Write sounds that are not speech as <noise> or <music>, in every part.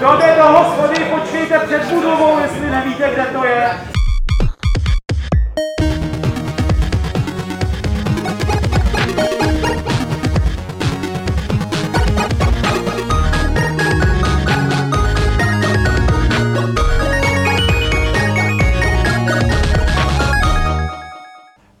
Jde do hospody, počkejte před budovou, jestli nevíte, kde to je.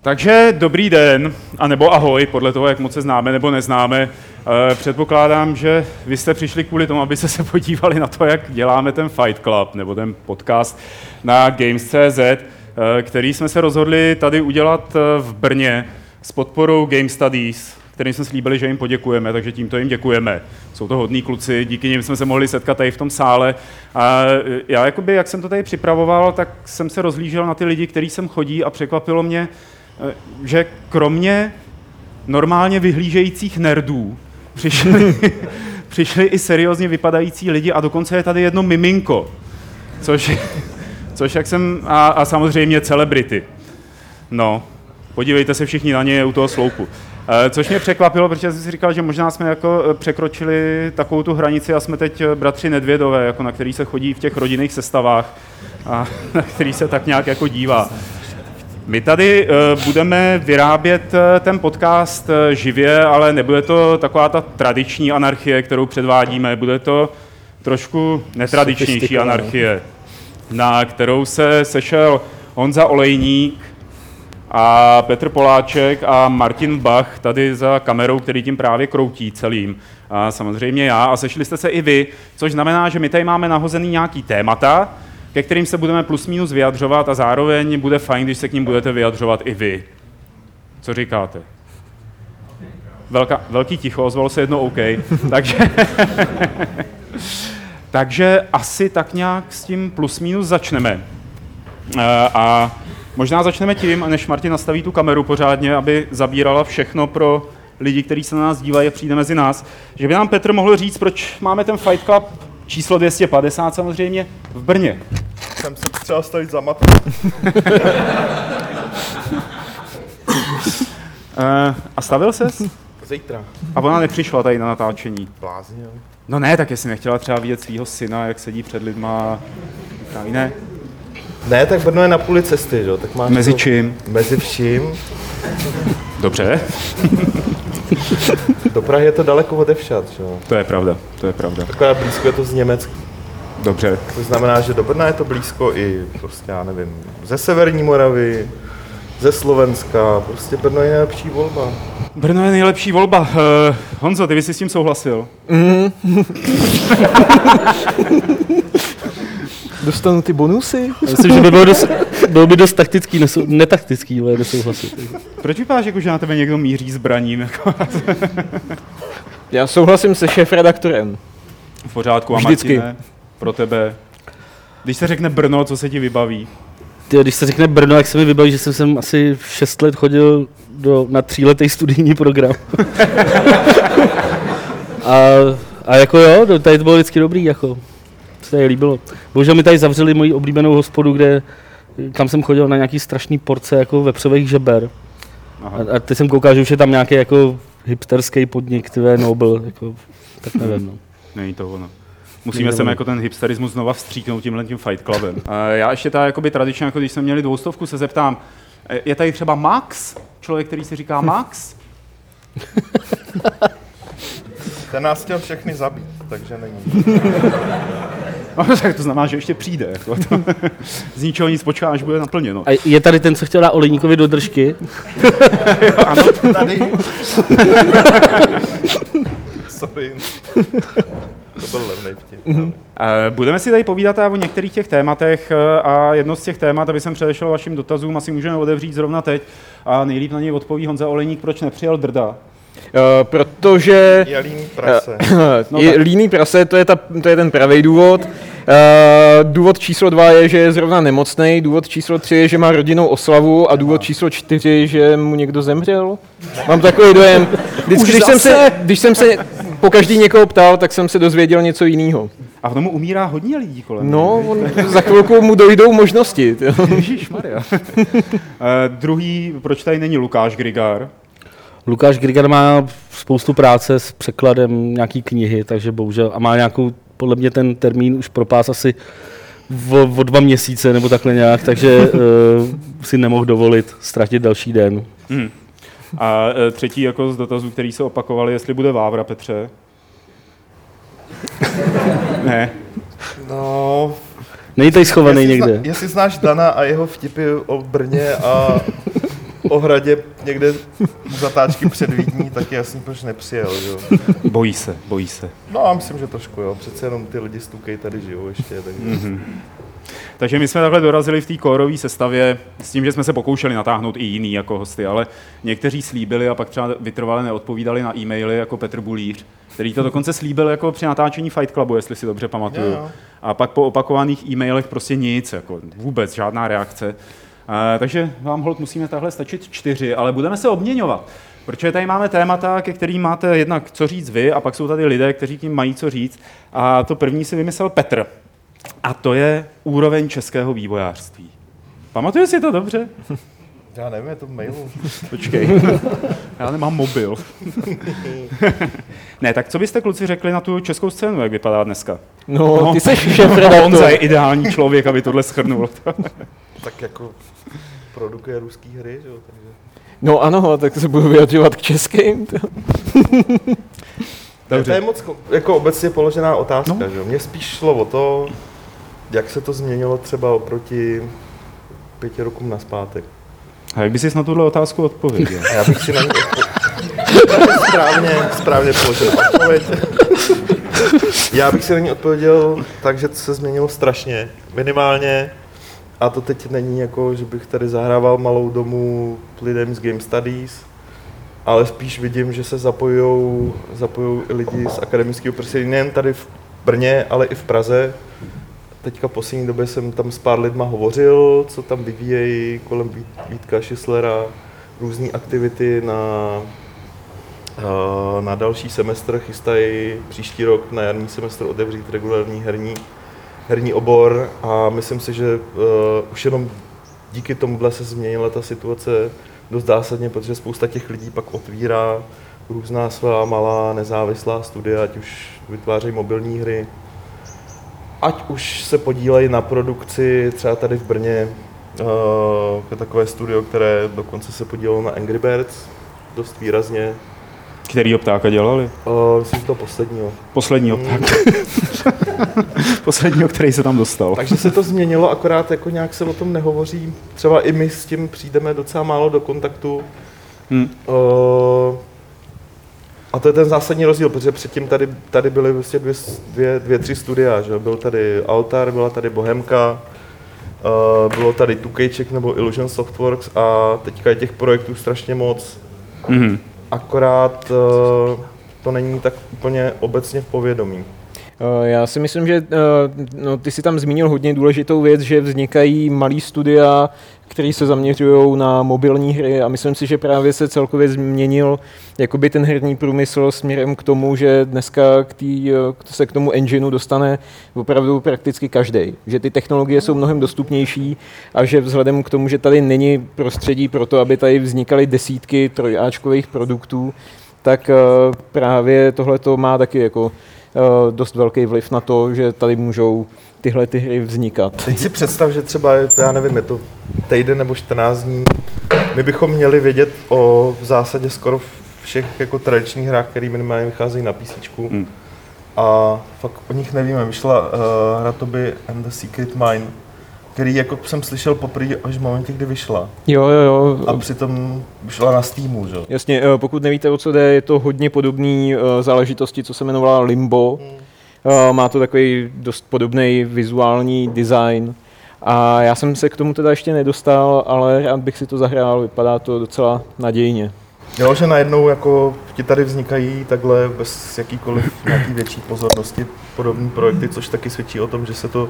Takže dobrý den, anebo ahoj, podle toho, jak moc se známe nebo neznáme. Eh, Předpokládám, že vy jste přišli kvůli tomu, abyste se podívali na to, jak děláme ten Fight Club, nebo ten podcast na Games.cz, eh, který jsme se rozhodli tady udělat eh, v Brně s podporou Game Studies, kterým jsme slíbili, že jim poděkujeme, takže tímto jim děkujeme. Jsou to hodní kluci, díky nim jsme se mohli setkat tady v tom sále. A já, jakoby, jak jsem to tady připravoval, tak jsem se rozlížel na ty lidi, kteří sem chodí a překvapilo mě, že kromě normálně vyhlížejících nerdů přišli, <laughs> přišli i seriózně vypadající lidi a dokonce je tady jedno miminko, což, což jak jsem, a, a samozřejmě celebrity. No, podívejte se všichni na ně u toho sloupu. E, Což mě překvapilo, protože jsem si říkal, že možná jsme jako e, překročili takovou tu hranici a jsme teď e, bratři Nedvědové, jako na který se chodí v těch rodinných sestavách a <laughs> na který se tak nějak jako dívá. My tady uh, budeme vyrábět uh, ten podcast uh, živě, ale nebude to taková ta tradiční anarchie, kterou předvádíme, bude to trošku netradičnější anarchie, na kterou se sešel Honza Olejník a Petr Poláček a Martin Bach tady za kamerou, který tím právě kroutí celým. A samozřejmě já. A sešli jste se i vy, což znamená, že my tady máme nahozený nějaký témata, ke kterým se budeme plus minus vyjadřovat a zároveň bude fajn, když se k ním budete vyjadřovat i vy. Co říkáte? Velká, velký ticho, ozvalo se jedno OK. <laughs> Takže, <laughs> takže asi tak nějak s tím plus minus začneme. A možná začneme tím, než Martin nastaví tu kameru pořádně, aby zabírala všechno pro lidi, kteří se na nás dívají a přijde mezi nás, že by nám Petr mohl říct, proč máme ten Fight Club číslo 250 samozřejmě v Brně. Jsem se třeba stavit za matu. Uh, <laughs> a stavil ses? Zítra. A ona nepřišla tady na natáčení. Blázni, jo. No ne, tak jestli nechtěla třeba vidět svého syna, jak sedí před lidma. a Ne, Ne, tak Brno je na půli cesty, jo. Tak máš mezi to- čím? Mezi vším. Dobře, <laughs> Do Prahy je to daleko odevšat, jo. to je pravda, to je pravda. Taková blízko je to z Německa. Dobře, To znamená, že do Brna je to blízko i prostě, já nevím, ze Severní Moravy, ze Slovenska, prostě Brno je nejlepší volba. Brno je nejlepší volba. Uh, Honzo, ty bys si s tím souhlasil? <laughs> Dostanu ty bonusy? Já myslím, že by bylo, dost, bylo by dost taktický, nesou, netaktický, ale nesouhlasit. Proč vypadáš, jako že na tebe někdo míří zbraním? Jako Já souhlasím se šéf-redaktorem. v pořádku, a Vždycky. Martine, pro tebe. Když se řekne Brno, co se ti vybaví? Ty, když se řekne Brno, jak se mi vybaví, že jsem sem asi 6 let chodil do, na tříletý studijní program. <laughs> a, a jako jo, tady to bylo vždycky dobrý, jako se tady líbilo. Bohužel mi tady zavřeli moji oblíbenou hospodu, kde kam jsem chodil na nějaký strašný porce jako vepřových žeber. Aha. A, a teď jsem koukal, že už je tam nějaký jako hipsterský podnik, tvé Nobel, jako, tak nevím. No. <laughs> Není to ono. Musíme sem ono. jako ten hipsterismus znova vstříknout tímhle tím Fight Clubem. A já ještě ta jakoby tradičně, jako když jsme měli dvoustovku, se zeptám, e, je tady třeba Max? Člověk, který si říká Max? <laughs> Ten nás chtěl všechny zabít, takže není. <laughs> No, tak to znamená, že ještě přijde. Jako to. <laughs> Z ničeho nic počká, až bude naplněno. A je tady ten, co chtěl dát Olejníkovi do držky. <laughs> Tady. Sorry. To byl levný vtip. Eh, Budeme si tady povídat o některých těch tématech eh, a jedno z těch témat, aby jsem předešel vašim dotazům, asi můžeme otevřít zrovna teď. A nejlíp na něj odpoví Honza Olejník, proč nepřijel Drda. Uh, protože Je líný prase. <clears throat> No je tak. líný prase, to je, ta, to je ten pravý důvod. Uh, důvod číslo dva je, že je zrovna nemocný, důvod číslo tři je, že má rodinnou oslavu a důvod číslo čtyři, že mu někdo zemřel. Mám takový dojem. Vždycky, když jsem, se, když jsem se po každý někoho ptal, tak jsem se dozvěděl něco jiného. A v tomu umírá hodně lidí kolem. No, on, za chvilku mu dojdou možnosti. Ježíš Maria. <laughs> druhý, proč tady není Lukáš Grigár? Lukáš Grigar má spoustu práce s překladem nějaký knihy, takže bohužel, a má nějakou podle mě ten termín už propás asi o, o dva měsíce nebo takhle nějak, takže uh, <laughs> si nemohl dovolit ztratit další den. Hmm. A e, třetí jako z dotazů, který se opakovali, jestli bude Vávra, Petře? <laughs> ne. No, Není tady schovaný jestli, někde. Zna, jestli znáš Dana a jeho vtipy o Brně a o hradě někde u zatáčky před Vídní, tak je jasný, proč nepřijel, že. Bojí se, bojí se. No já myslím, že trošku jo, přece jenom ty lidi z Tukej tady žijou ještě, takže... Mm-hmm. Takže my jsme takhle dorazili v té kórové sestavě s tím, že jsme se pokoušeli natáhnout i jiný jako hosty, ale někteří slíbili a pak třeba vytrvale neodpovídali na e-maily jako Petr Bulíř, který to dokonce slíbil jako při natáčení Fight Clubu, jestli si dobře pamatuju. Jo, jo. A pak po opakovaných e-mailech prostě nic, jako vůbec žádná reakce. E, takže vám hold musíme tahle stačit čtyři, ale budeme se obměňovat. Protože tady máme témata, ke kterým máte jednak co říct vy, a pak jsou tady lidé, kteří tím mají co říct. A to první si vymyslel Petr. A to je úroveň českého vývojářství. Pamatuje si to dobře? <laughs> Já nevím, je to mailu. <laughs> Počkej. Já nemám mobil. ne, tak co byste kluci řekli na tu českou scénu, jak vypadá dneska? No, ty jsi šéf Honza je ideální člověk, aby tohle schrnul. <laughs> Tak jako produkuje ruský hry, že jo, takže... No ano, tak se budu vyjadřovat k českým. Dobře. To je moc ko- jako obecně položená otázka, no. že jo. Mně spíš šlo o to, jak se to změnilo třeba oproti pěti rokům naspátek. A jak bys si na tuhle otázku odpověděl? Já bych si na ní správně, správně položil odpověď. Já bych si na ní odpověděl tak, že se změnilo strašně, minimálně. A to teď není jako, že bych tady zahrával malou domu lidem z Game Studies, ale spíš vidím, že se zapojují i lidi z akademického prostředí, nejen tady v Brně, ale i v Praze. Teďka v poslední době jsem tam s pár lidma hovořil, co tam vyvíjejí kolem Vít- Vítka Šislera, různé aktivity na, eh, na další semestr, chystají příští rok na jarní semestr otevřít regulární herní, herní obor a myslím si, že uh, už jenom díky tomuhle se změnila ta situace dost zásadně, protože spousta těch lidí pak otvírá různá svá malá nezávislá studia, ať už vytvářejí mobilní hry, ať už se podílejí na produkci, třeba tady v Brně uh, je takové studio, které dokonce se podílelo na Angry Birds dost výrazně. Kterýho ptáka dělali? Uh, myslím, že to posledního. Posledního ptáka. <laughs> Posledního, který se tam dostal. Takže se to změnilo, akorát jako nějak se o tom nehovoří. Třeba i my s tím přijdeme docela málo do kontaktu. Hm. Uh, a to je ten zásadní rozdíl, protože předtím tady, tady byly vlastně dvě, dvě, dvě, tři studia, že? Byl tady Altar, byla tady Bohemka, uh, bylo tady Tukejček nebo Illusion Softworks a teďka je těch projektů strašně moc. Mhm. Akorát uh, to není tak úplně obecně v povědomí. Eh, Já si myslím, že eh, no, ty si tam zmínil hodně důležitou věc, že vznikají malý studia, které se zaměřují na mobilní hry a myslím si, že právě se celkově změnil jakoby ten herní průmysl směrem k tomu, že dneska k tý, eh, se k tomu engineu dostane opravdu prakticky každý. Že ty technologie jsou mnohem dostupnější a že vzhledem k tomu, že tady není prostředí pro to, aby tady vznikaly desítky trojáčkových produktů, tak právě tohle to má taky jako dost velký vliv na to, že tady můžou tyhle ty hry vznikat. Teď si představ, že třeba, je to, já nevím, je to týden nebo 14 dní, my bychom měli vědět o v zásadě skoro všech jako tradičních hrách, které minimálně vycházejí na PC. Hmm. A fakt o nich nevíme. Vyšla uh, hra to by And the Secret Mine, který jako jsem slyšel poprvé až v momentě, kdy vyšla. Jo, jo, jo. A přitom vyšla na Steamu, že? Jasně, eh, pokud nevíte, o co jde, je to hodně podobný eh, záležitosti, co se jmenovala Limbo. Eh, Má to takový dost podobný vizuální design. A já jsem se k tomu teda ještě nedostal, ale rád bych si to zahrál, vypadá to docela nadějně. Jo, že najednou jako ti tady vznikají takhle bez jakýkoliv nějaký větší pozornosti podobné projekty, což taky svědčí o tom, že se to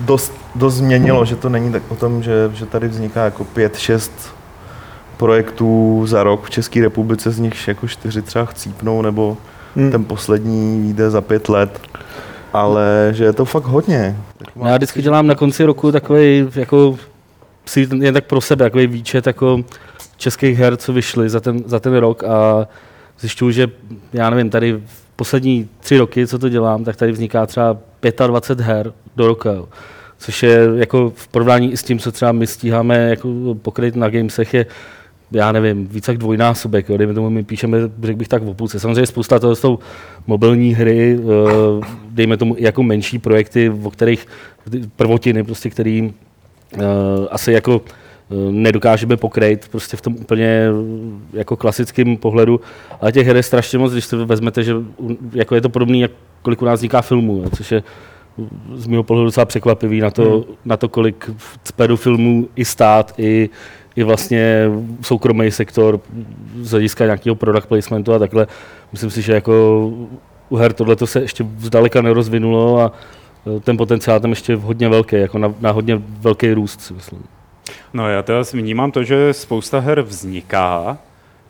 dost, dost změnilo, že to není tak o tom, že, že tady vzniká jako pět, šest projektů za rok v České republice, z nich jako čtyři třeba chcípnou, nebo Hmm. ten poslední vyjde za pět let, ale že je to fakt hodně. Tak mám Já vždycky dělám na konci roku takový jako si jen tak pro sebe, takový výčet jako českých her, co vyšly za ten, za ten rok a zjišťuju, že já nevím, tady v poslední tři roky, co to dělám, tak tady vzniká třeba 25 her do roka. Jo. Což je jako v porovnání i s tím, co třeba my stíháme jako pokryt na gamesech, je já nevím, víc jak dvojnásobek, jo. dejme tomu, my píšeme, řekl bych tak v půlce. Samozřejmě spousta toho jsou mobilní hry, eh, dejme tomu jako menší projekty, o kterých prvotiny, prostě, který uh, asi jako nedokážeme pokryt prostě v tom úplně jako klasickém pohledu, ale těch her je strašně moc, když to vezmete, že jako je to podobné, jak kolik u nás vzniká filmů, což je z mého pohledu docela překvapivý na to, hmm. na to kolik cpe do filmů i stát, i, i vlastně soukromý sektor z hlediska nějakého product placementu a takhle. Myslím si, že jako u her tohle se ještě zdaleka nerozvinulo a Eh, ten potenciál tam ještě hodně velký, jako na, na hodně velký růst, si myslím. No já teda vnímám to, že spousta her vzniká,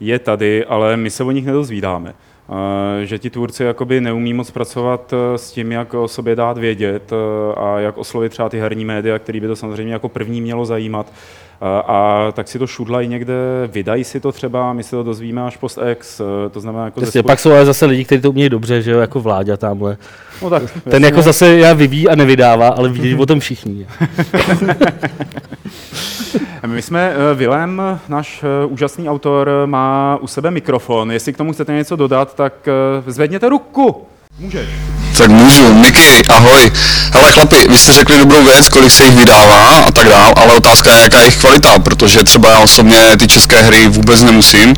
je tady, ale my se o nich nedozvídáme. Uh, že ti tvůrci jakoby neumí moc pracovat eh, s tím, jak o sobě dát vědět uh, a jak oslovit třeba ty herní média, který by to samozřejmě jako první mělo zajímat. A tak si to šudlají někde, vydají si to třeba, my se to dozvíme až post ex, to znamená jako... Jasně, pak jsou ale zase lidi, kteří to umějí dobře, že jo, jako vláďa tamhle. No tak, Ten jasně. jako zase já vyvíjí a nevydává, ale vidí o tom všichni. <laughs> My jsme, Vilém, náš úžasný autor, má u sebe mikrofon. Jestli k tomu chcete něco dodat, tak zvedněte ruku. Můžeš. Tak můžu. Miky, ahoj. Hele chlapi, vy jste řekli dobrou věc, kolik se jich vydává a tak dál, ale otázka je, jaká je jejich kvalita, protože třeba já osobně ty české hry vůbec nemusím.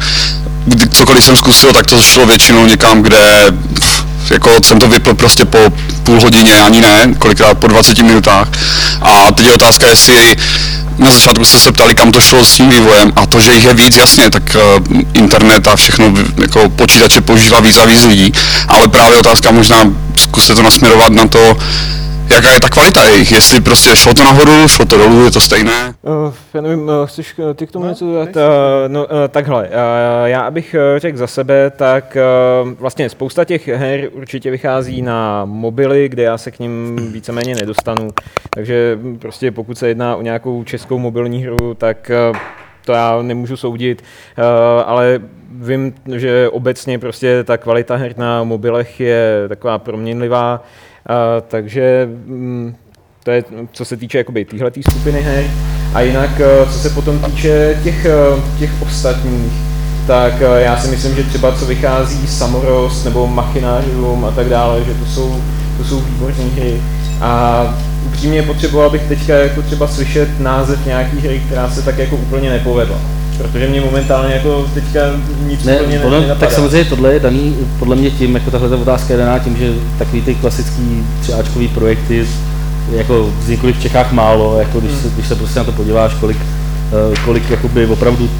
Kdy, cokoliv jsem zkusil, tak to šlo většinou někam, kde pff, jako jsem to vypl prostě po půl hodině, ani ne, kolikrát po 20 minutách. A teď je otázka, jestli na začátku jste se ptali, kam to šlo s tím vývojem a to, že jich je víc, jasně, tak uh, internet a všechno, jako počítače používá víc a víc lidí, ale právě otázka možná, zkuste to nasměrovat na to, jaká je ta kvalita jejich, jestli prostě šlo to nahoru, šlo to dolů, je to stejné? Uh, já nevím, uh, chceš ty k tomu no, něco dodat? Uh, no, uh, takhle, uh, já abych řekl za sebe, tak uh, vlastně spousta těch her určitě vychází na mobily, kde já se k ním víceméně nedostanu, takže prostě pokud se jedná o nějakou českou mobilní hru, tak uh, to já nemůžu soudit, uh, ale vím, že obecně prostě ta kvalita her na mobilech je taková proměnlivá, takže um, to je, co se týče jakoby téhleté skupiny her. A jinak, uh, co se potom týče těch, uh, těch ostatních, tak uh, já si myslím, že třeba co vychází Samorost nebo Machinárium a tak dále, že to jsou, to jsou výborné hry. A upřímně potřeboval bych teďka jako třeba slyšet název nějaký hry, která se tak jako úplně nepovedla. Protože mě momentálně jako teďka nic ne, úplně ono, Tak samozřejmě tohle je daný podle mě tím, jako tahle otázka je daná tím, že takový ty klasický třiáčkový projekty jako vznikly v Čechách málo, jako když, hmm. se, když se prostě na to podíváš, kolik, uh, kolik jakoby opravdu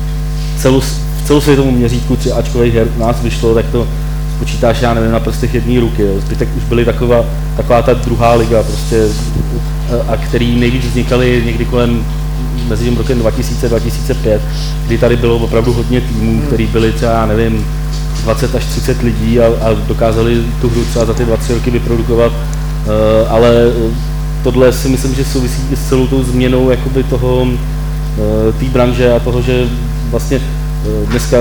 celou, v celosvětovém měřítku třiáčkových her u nás vyšlo, tak to spočítáš, já nevím, na prstech jedné ruky. Jo. Zbytek už byly taková, taková ta druhá liga, prostě, a který nejvíc vznikaly někdy kolem mezi tím rokem 2000-2005, kdy tady bylo opravdu hodně týmů, hmm. který byli třeba, nevím, 20 až 30 lidí a, a dokázali tu hru třeba za ty 20 roky vyprodukovat, uh, ale tohle si myslím, že souvisí i s celou tou změnou jakoby toho, uh, té branže a toho, že vlastně dneska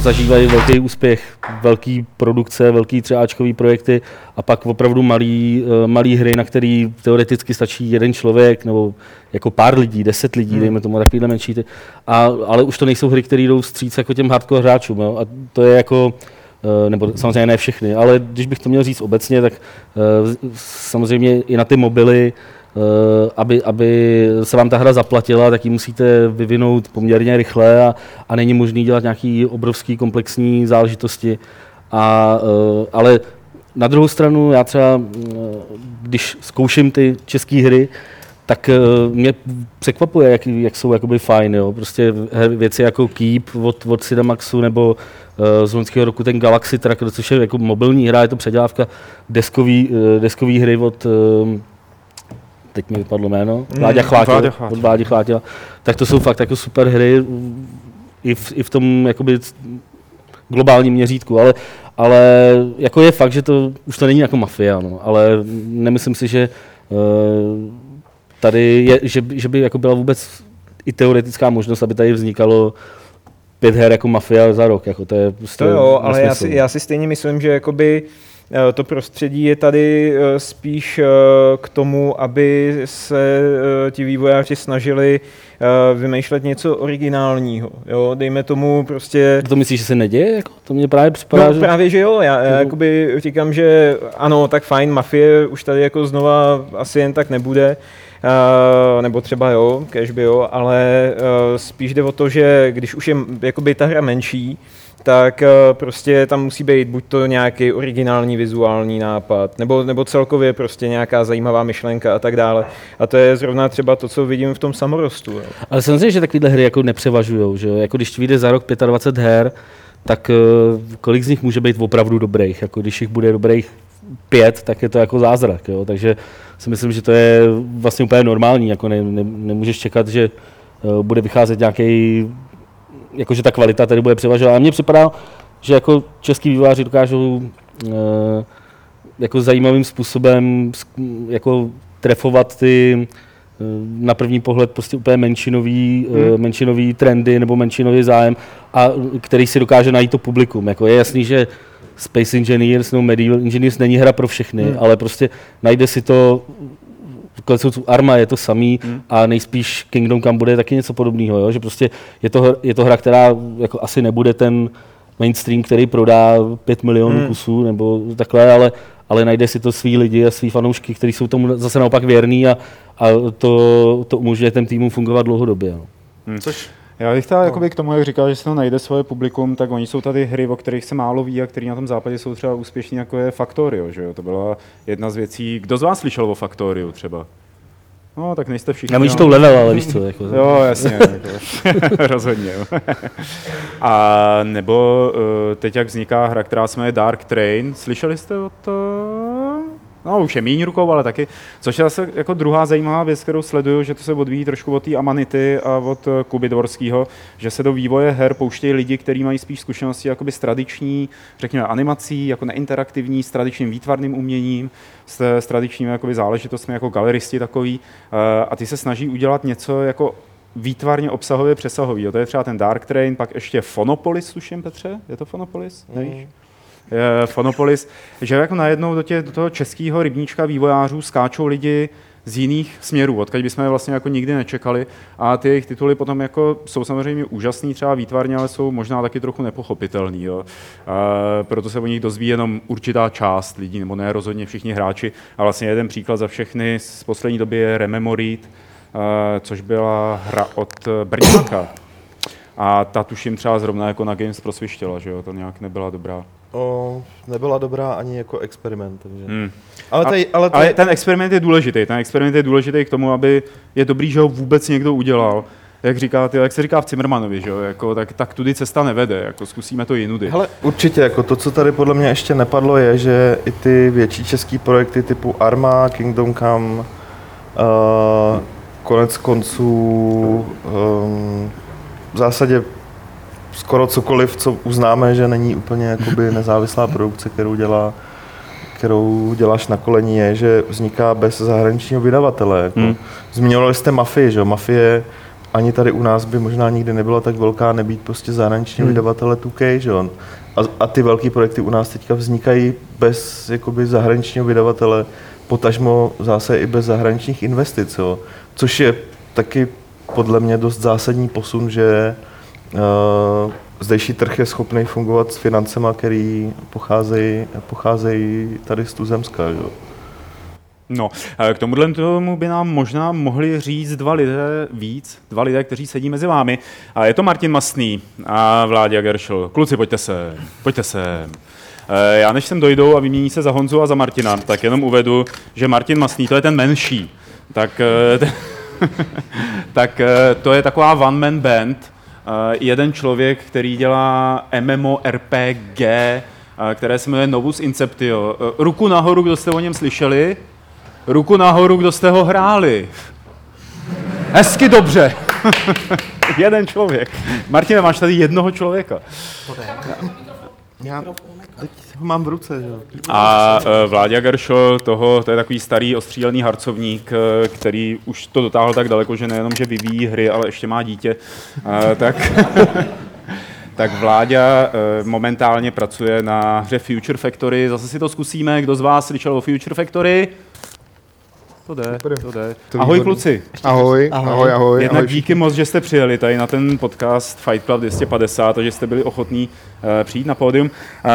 zažívají velký úspěch, velký produkce, velký třeáčkový projekty a pak opravdu malý, eh, malý hry, na který teoreticky stačí jeden člověk nebo jako pár lidí, deset lidí, hmm. dejme tomu takovýhle menší. Ty. A, ale už to nejsou hry, které jdou stříc jako těm hardcore hráčům. Jo? A to je jako, eh, nebo samozřejmě ne všechny, ale když bych to měl říct obecně, tak eh, samozřejmě i na ty mobily aby, aby se vám ta hra zaplatila, tak ji musíte vyvinout poměrně rychle a, a není možný dělat nějaký obrovský komplexní záležitosti. A, eh, ale na druhou stranu, já třeba, eh, když zkouším ty české hry, tak mě překvapuje, jak, jak jsou jakoby fajn, jo. Prostě věci jako Keep od, od Cinemaxu nebo uh, z loňského roku ten Galaxy Tracker, což je jako mobilní hra, je to předělávka deskový, uh, deskový hry od uh, teď mi vypadlo jméno, mm, Vláďa Chvátil, Vláďa Chvátil. od Vládě Chvátil, tak to jsou fakt jako super hry i v, i v tom jakoby globálním měřítku, ale, ale jako je fakt, že to už to není jako mafia, no, ale nemyslím si, že uh, tady je, že, že by jako byla vůbec i teoretická možnost, aby tady vznikalo pět her jako Mafia za rok, jako to je prostě To jo, ale já si, já si stejně myslím, že jakoby eh, to prostředí je tady eh, spíš eh, k tomu, aby se eh, ti vývojáři snažili eh, vymýšlet něco originálního. Jo? Dejme tomu prostě... To myslíš, že se neděje? Jako? To mě právě připadá, No že... právě, že jo, já, já jakoby říkám, že ano, tak fajn, Mafie už tady jako znova asi jen tak nebude, Uh, nebo třeba jo, cash by jo, ale uh, spíš jde o to, že když už je jakoby ta hra menší, tak uh, prostě tam musí být buď to nějaký originální vizuální nápad, nebo, nebo celkově prostě nějaká zajímavá myšlenka a tak dále. A to je zrovna třeba to, co vidím v tom samorostu. Jo. Ale samozřejmě, že takovéhle hry jako nepřevažují, že jo? Jako když vyjde za rok 25 her, tak eh, kolik z nich může být opravdu dobrých? Jako když jich bude dobrých pět, tak je to jako zázrak, jo? Takže si myslím, že to je vlastně úplně normální, jako ne, ne, nemůžeš čekat, že eh, bude vycházet nějaký, jako že ta kvalita tady bude převažovat. A mně připadá, že jako český vývojáři dokážou eh, jako zajímavým způsobem jako trefovat ty eh, na první pohled prostě úplně menšinový, hmm. menšinový trendy nebo menšinový zájem, a který si dokáže najít to publikum. Jako je jasný, že Space Engineers nebo Medieval Engineers není hra pro všechny, hmm. ale prostě najde si to konců Arma je to samý hmm. a nejspíš Kingdom Come bude taky něco podobného, jo? že prostě je to, je to hra, která jako asi nebude ten mainstream, který prodá 5 milionů hmm. kusů nebo takhle, ale, ale najde si to svý lidi a svý fanoušky, kteří jsou tomu zase naopak věrní a, a to, to umožňuje těm týmům fungovat dlouhodobě. No. Hmm. Což já bych chtěl no. k tomu, jak říkal, že se to najde svoje publikum, tak oni jsou tady hry, o kterých se málo ví a které na tom západě jsou třeba úspěšní, jako je Factorio, že jo? To byla jedna z věcí. Kdo z vás slyšel o Factoriu třeba? No, tak nejste všichni. Já no. to level, ale víš co. Jako, Jo, jasně, jako, <laughs> rozhodně. jo. <laughs> A nebo uh, teď, jak vzniká hra, která se jmenuje Dark Train, slyšeli jste o to? No, už je míň rukou, ale taky. Což je zase jako druhá zajímavá věc, kterou sleduju, že to se odvíjí trošku od té Amanity a od eh, Kuby Dvorského, že se do vývoje her pouštějí lidi, kteří mají spíš zkušenosti jakoby s tradiční, řekněme, animací, jako neinteraktivní, s tradičním výtvarným uměním, s, s tradičními jakoby záležitostmi jako galeristi takový. eh, A ty se snaží udělat něco jako výtvarně obsahově přesahový. To je třeba ten Dark Train, pak ještě Fonopolis, tuším, Petře? Je to Fonopolis? Nevíš? Je Fonopolis, že jako najednou do, tě, do toho českého rybníčka vývojářů skáčou lidi z jiných směrů, odkud bychom je vlastně jako nikdy nečekali. A ty jejich tituly potom jako jsou samozřejmě úžasný třeba výtvarně, ale jsou možná taky trochu nepochopitelný. Jo. E, proto se o nich dozví jenom určitá část lidí, nebo ne rozhodně všichni hráči. A vlastně jeden příklad za všechny z poslední doby je Rememorit, e, což byla hra od Brňáka. A ta tuším třeba zrovna jako na Games prosvištěla, že jo, to nějak nebyla dobrá. O, nebyla dobrá ani jako experiment. Takže. Hmm. Ale, tady, ale, Ale tady, ten experiment je důležitý. Ten experiment je důležitý k tomu, aby je dobrý, že ho vůbec někdo udělal. Jak, říká, ty, jak se říká v Zimmermanovi, že jo? Jako, tak, tak tudy cesta nevede, jako zkusíme to jinudy. Hele, určitě, jako to, co tady podle mě ještě nepadlo, je, že i ty větší český projekty typu Arma, Kingdom Come, uh, konec konců, um, v zásadě skoro cokoliv, co uznáme, že není úplně jakoby <laughs> nezávislá produkce, kterou dělá kterou děláš na koleni, je, že vzniká bez zahraničního vydavatele. Jako. Hmm. Zmiňovali jste Mafii, že? Mafie ani tady u nás by možná nikdy nebyla tak velká nebýt prostě zahraničního hmm. vydavatele 2K, že jo? A, a ty velké projekty u nás teďka vznikají bez jakoby zahraničního vydavatele, potažmo zase i bez zahraničních investic, jo? což je taky podle mě dost zásadní posun, že uh, zdejší trh je schopný fungovat s financema, který pocházejí, pocházejí tady z tuzemska. Jo? No, eh, k tomuhle tomu by nám možná mohli říct dva lidé víc, dva lidé, kteří sedí mezi vámi. A je to Martin Masný a Vláďa Geršel. Kluci, pojďte se, pojďte se. Eh, Já než sem dojdou a vymění se za Honzu a za Martina, tak jenom uvedu, že Martin Masný, to je ten menší. Tak, eh, t- <laughs> tak eh, to je taková one-man band, Eh, jeden člověk, který dělá MMORPG, eh, které se jmenuje Novus Inceptio. Ruku nahoru, kdo jste o něm slyšeli? Ruku nahoru, kdo jste ho hráli. Hezky dobře. <laughs> jeden člověk. Martine, máš tady jednoho člověka. Já ho mám v ruce. Jo? A uh, Vláďa Geršo, toho, to je takový starý ostřílený harcovník, eh, který už to dotáhl tak daleko, že nejenom, že vyvíjí hry, ale ještě má dítě. Uh, tak <laughs> tak Vláďa momentálně pracuje na hře Future Factory. Zase si to zkusíme. Kdo z vás slyšel o Future Factory? To jde, Super. to jde. To Ahoj výborný. kluci. Ahoj, Ahoj. ahoj, ahoj. Jednak ahoj. díky moc, že jste přijeli tady na ten podcast Fight Club 250 a že jste byli ochotní uh, přijít na pódium.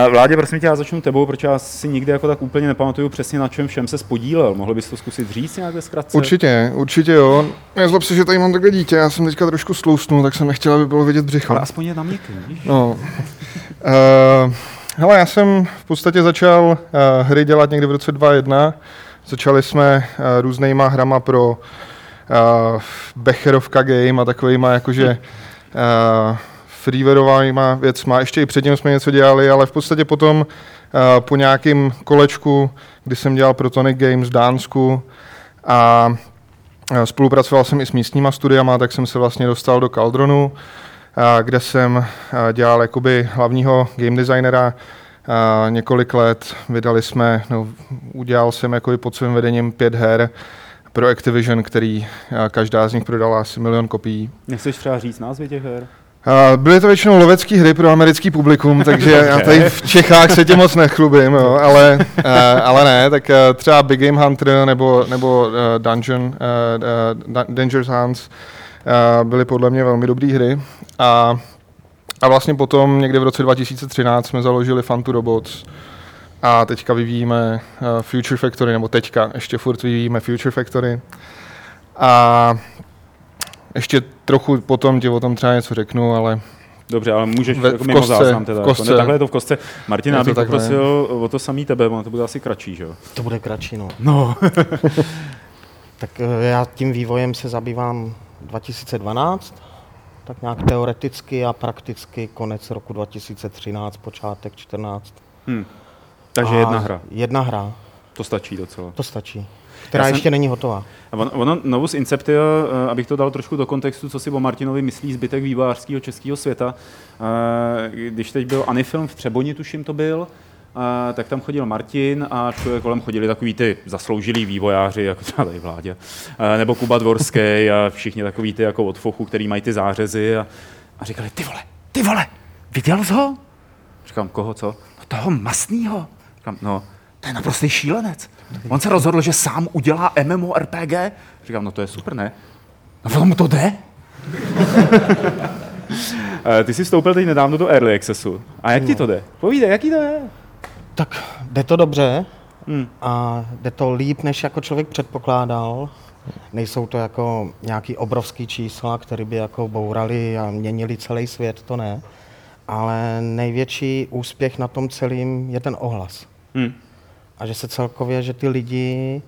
Uh, Vládě, prosím tě, já začnu tebou, protože já si nikdy jako tak úplně nepamatuju přesně na čem všem se spodílel. Mohl bys to zkusit říct nějak ve zkratce? Určitě, určitě jo. Nezlob se, že tady mám takhle dítě, já jsem teďka trošku slousnul, tak jsem nechtěl, aby bylo vidět břicho. Ale aspoň je na měkký, víš? No. Uh, hele, já jsem v podstatě začal uh, hry dělat někdy v roce 2001. Začali jsme uh, různýma hrama pro uh, Becherovka game a takovýma jakože uh, freewareovýma věcma. Ještě i předtím jsme něco dělali, ale v podstatě potom uh, po nějakém kolečku, kdy jsem dělal pro Tonic Games v Dánsku a uh, spolupracoval jsem i s místníma studiama, tak jsem se vlastně dostal do Caldronu, a kde jsem a, dělal jakoby hlavního game designera a, několik let. Vydali jsme, no, udělal jsem jakoby pod svým vedením pět her pro Activision, který každá z nich prodala asi milion kopií. Nechceš třeba říct názvy těch her? Byly to většinou lovecké hry pro americký publikum, takže já tady v Čechách se tím moc nechlubím, jo, ale, ale ne, tak třeba Big Game Hunter nebo, nebo Dungeon, Dangerous Hunts byly podle mě velmi dobré hry. A, a vlastně potom někdy v roce 2013 jsme založili Fun to Robots a teďka vyvíjíme uh, Future Factory, nebo teďka ještě furt vyvíjíme Future Factory. A ještě trochu potom ti o tom třeba něco řeknu, ale Dobře, ale můžeš Ve- jako v mimo kostce, záznam teda. v jako kostce. ne, takhle je to v kostce. Martin, Je já to bych poprosil o to samý tebe, ono to bude asi kratší, že jo? To bude kratší, no. No. <laughs> Tak eh, já tím vývojem se zabývám 2012, tak nějak teoreticky a prakticky konec roku 2013, počátek 14. Hm. Takže A jedna hra. Jedna hra, To stačí docela. to stačí. Která jsem- ještě není hotová. A Ono, ono Novus Inceptia, eh, abych to dal trošku do kontextu, co si o Martinovi myslí zbytek vývojářského českého světa. Eh, Když teď byl Anifilm v Třeboni, tuším to byl, tak tam chodil Martin a všude kolem chodili takový ty zasloužilí vývojáři, jako třeba tady vládě, eh, nebo Kuba Dvorský a všichni takový ty jako od fochu, který mají ty zářezy a, a říkali, ty vole, ty vole, viděl jsi ho? Říkám, koho, co? No toho masnýho. Říkám, no, to je naprostý šílenec. On se rozhodl, že sám udělá MMORPG. Říkám, no to je super, ne? No mu to jde? <laughs> Eh, Ty jsi vstoupil teď nedávno do Early Accessu. A jak ti to jde? Povídej, jaký to je? Tak jde to dobře Hmm. a jde to líp, než jako člověk předpokládal. Nejsou to jako nějaký obrovský čísla, které by jako bourali a měnili celý svět, to ne. Ale největší úspěch na tom celým je ten ohlas. Hm. A že se celkově, že ty lidi,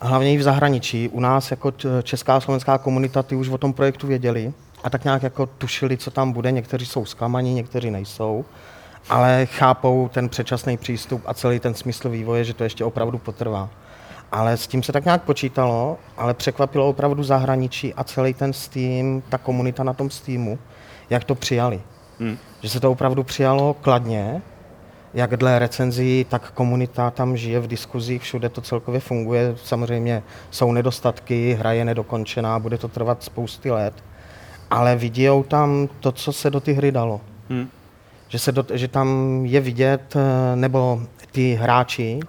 hlavně i v zahraničí, u nás jako česká a slovenská komunita, ty už o tom projektu věděli a tak nějak jako tušili, co tam bude. Někteří jsou zklamaní, někteří nejsou, ale chápou ten předčasný přístup a celý ten smysl vývoje, že to ještě opravdu potrvá. Ale s tím se tak nějak počítalo, ale překvapilo opravdu zahraničí a celý ten Steam, ta komunita na tom Steamu, jak to přijali. Hmm. Že se to opravdu přijalo kladně, jak dle recenzí, tak komunita tam žije v diskuzích, všude to celkově funguje. Samozřejmě jsou nedostatky, hra je nedokončená, bude to trvat spousty let, ale vidí tam to, co se do ty hry dalo. Hm. Že, se do, že tam je vidět, eh, nebo ty hráči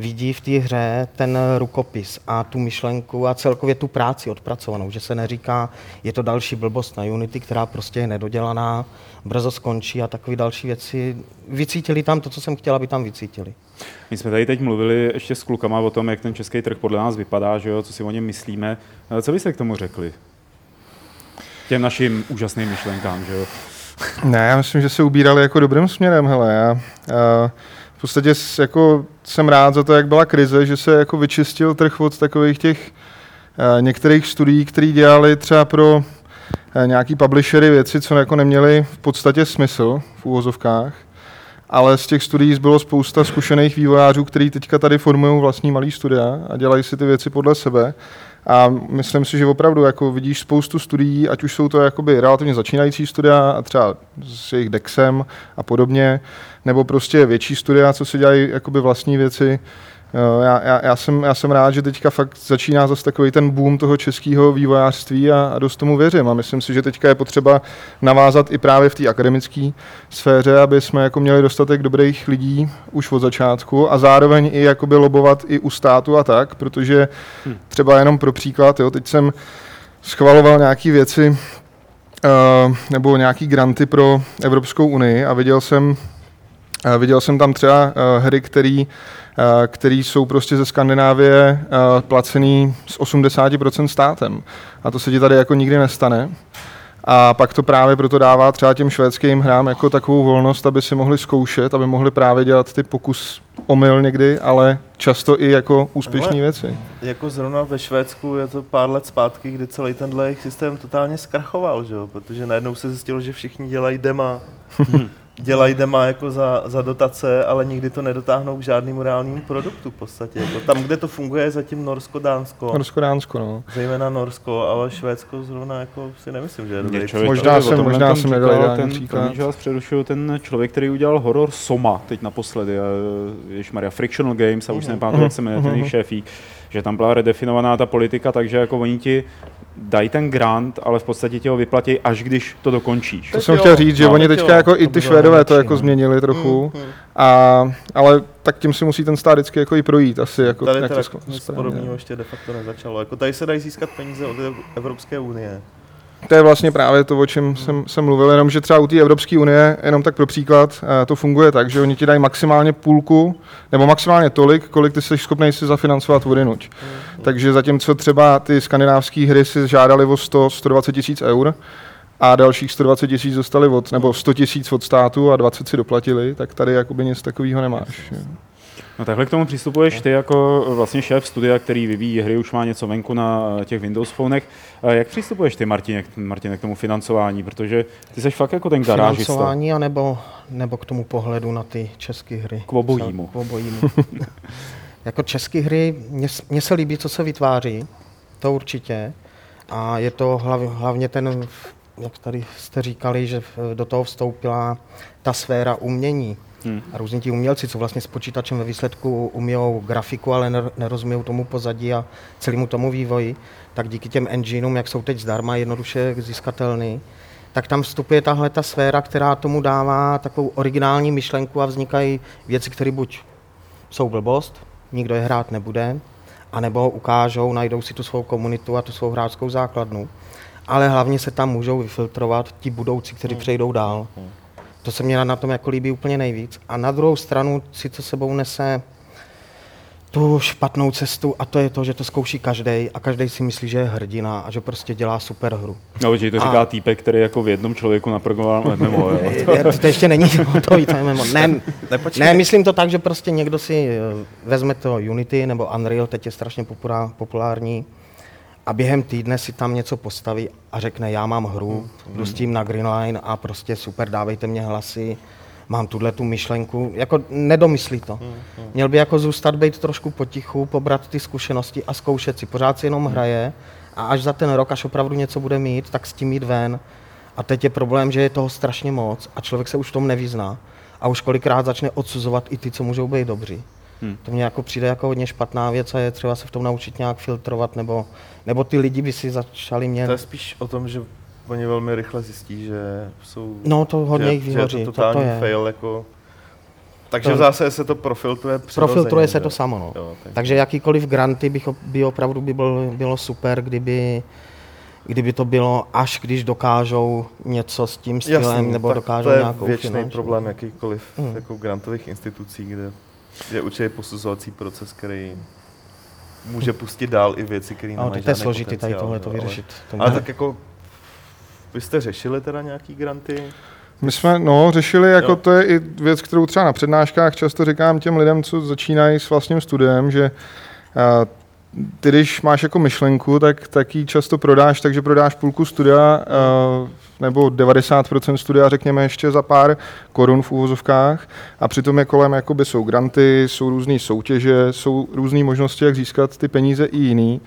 vidí v té hře ten rukopis a tu myšlenku a celkově tu práci odpracovanou, že se neříká, je to další blbost na Unity, která prostě je nedodělaná, brzo skončí a takové další věci. Vycítili tam to, co jsem chtěla, aby tam vycítili. My jsme tady teď mluvili ještě s klukama o tom, jak ten český trh podle nás vypadá, že jo, co si o něm myslíme. Eh, Co byste k tomu řekli? Těm našim úžasným myšlenkám, že jo? Ne, já myslím, že se ubírali jako dobrým směrem, hele, já, já v podstatě jako jsem rád za to, jak byla krize, že se jako vyčistil trh od takových těch některých studií, které dělali třeba pro nějaký publishery věci, co jako neměly v podstatě smysl v úvozovkách, ale z těch studií bylo spousta zkušených vývojářů, kteří teďka tady formují vlastní malý studia a dělají si ty věci podle sebe. A myslím si, že opravdu jako vidíš spoustu studií, ať už jsou to jakoby relativně začínající studia a třeba s jejich Dexem a podobně, nebo prostě větší studia, co si dělají jakoby vlastní věci já, já, já, jsem, já jsem rád, že teďka fakt začíná zase takový ten boom toho českého vývojářství a, a dost tomu věřím. A myslím si, že teďka je potřeba navázat i právě v té akademické sféře, aby jsme jako měli dostatek dobrých lidí už od začátku a zároveň i jakoby lobovat i u státu a tak, protože třeba jenom pro příklad, jo, teď jsem schvaloval nějaké věci uh, nebo nějaký granty pro Evropskou unii a viděl jsem, viděl jsem tam třeba uh, hry, který, uh, který jsou prostě ze Skandinávie placený s 80% státem. A to se ti tady jako nikdy nestane. A pak to právě proto dává třeba těm švédským hrám jako takovou volnost, aby si mohli zkoušet, aby mohli právě dělat ty pokus omyl někdy, ale často i jako úspěšné věci. Jako zrovna ve Švédsku je to pár let zpátky, kdy celý tenhle jejich systém totálně zkrachoval, že jo? protože najednou se zjistilo, že všichni dělají dema, <laughs> dělají dema jako za, za dotace, ale nikdy to nedotáhnou k žádnému reálnému produktu v podstatě. Jako tam, kde to funguje, je zatím Norsko, Dánsko, Norsko, Dánsko, no. zejména Norsko, ale Švédsko zrovna jako si nemyslím, že je dobrý. Člověk Možná jsem- možná jsem nedal ideální ten, příklad. promiň, že vás přerušuju, ten člověk, který udělal horor Soma teď naposledy, Maria Frictional Games, a už se nepamatuju, jak se jmenuje ten jejich šéfík, že tam byla redefinovaná ta politika, takže jako oni ti dají ten grant, ale v podstatě ti ho vyplatí, až když to dokončíš. To jsem jo, chtěl říct, že no, oni teď teďka jo, jako i ty Švédové to jako no. změnili trochu, Mm, mm. a, ale tak tím si musí ten stát vždycky jako i projít asi. Jako, Tady jak teda to nic podobného ještě de facto nezačalo. Jako tady se dají získat peníze od Evropské unie. To je vlastně právě to, o čem jsem, jsem mluvil, jenom že třeba u té Evropské unie, jenom tak pro příklad, eh, to funguje tak, že oni ti dají maximálně půlku, nebo maximálně tolik, kolik ty jsi schopný si zafinancovat vodinuť. Takže zatímco třeba ty skandinávské hry si žádali o 100, 120 tisíc eur, a dalších 120 tisíc dostali od, nebo 100 tisíc od státu a 20 si doplatili, tak tady jakoby nic takového nemáš. No takhle k tomu přistupuješ ty jako vlastně šéf studia, který vyvíjí hry, už má něco venku na eh, těch Windows phonech. Eh, Jak přistupuješ ty, Martine, k- Martine, k tomu financování? Protože ty jsi fakt jako ten garážista. Financování, anebo, nebo k tomu pohledu na ty české hry? K obojímu. K obojímu. <laughs> jako české hry, mně se líbí, co se vytváří, to určitě. A je to hlav, hlavně ten, jak tady jste říkali, že do toho vstoupila ta sféra umění. Hmm. A různí ti umělci, co vlastně s počítačem ve výsledku umíjou grafiku, ale ner- nerozumíjí tomu pozadí a celému tomu vývoji, tak díky těm engineům, jak jsou teď zdarma, jednoduše získatelný, tak tam vstupuje tahle ta sféra, která tomu dává takovou originální myšlenku a vznikají věci, které buď jsou blbost, nikdo je hrát nebude, anebo ukážou, najdou si tu svou komunitu a tu svou hráčskou základnu. Ale hlavně se tam můžou vyfiltrovat ti budoucí, kteří přejdou dál. To se mně na tom jako líbí úplně nejvíc. A na druhou stranu si to sebou nese tu špatnou cestu a to je to, že to zkouší každý a každý si myslí, že je hrdina a že prostě dělá super hru. No, že to A- říká týpek, který jako v jednom člověku naprogramoval MMO, jo. Je- to, to ještě není <laughs> hotový, to je mimo. Ne, ne, myslím to tak, že prostě někdo si eh, vezme to Unity nebo Unreal, teď je strašně populá- populární, a během týdne si tam něco postaví a řekne, já mám hru, jdu s tím na Greenline a prostě super, dávejte mě hlasy, mám tuhle tu myšlenku, jako nedomyslí to. Měl by jako zůstat být trošku potichu, pobrat ty zkušenosti a zkoušet si. Pořád si jenom hraje a až za ten rok, až opravdu něco bude mít, tak s tím jít ven. A teď je problém, že je toho strašně moc a člověk se už v tom nevyzná. A už kolikrát začne odsuzovat i ty, co můžou být dobří. Hmm. To mně jako přijde jako hodně špatná věc a je třeba se v tom naučit nějak filtrovat, nebo, nebo ty lidi by si začali mě... To je spíš o tom, že oni velmi rychle zjistí, že jsou... No to hodně že, jich že vyhoří, je to, to to, totální je. fail, jako... Takže To- zásadě se to profiltruje. Profiltruje se že? to samo, no. Jo, tak. Takže jakýkoliv granty bych, by opravdu by byl, bylo super, kdyby, kdyby to bylo, až když dokážou něco s tím stylem, Jasný, nebo tak dokážou to je nějakou věčný finanční. problém jakýkoliv Hmm. jako grantových institucí, kde je určitě posuzovací proces, který může pustit dál i věci, které No, nemají to je složitý tady tohle že to ale- vyřešit. To Ale má- tak jako, vy jste řešili teda nějaký granty? My jsme no, řešili, jako Jo. to je i věc, kterou třeba na přednáškách často říkám těm lidem, co začínají s vlastním studiem, že a, ty, když máš jako myšlenku, tak, tak ji často prodáš, takže prodáš půlku studia a, nebo 90% studia, řekněme, ještě za pár korun v úvozovkách a přitom je kolem, jakoby jsou granty, jsou různé soutěže, jsou různé možnosti, jak získat ty peníze i jiný.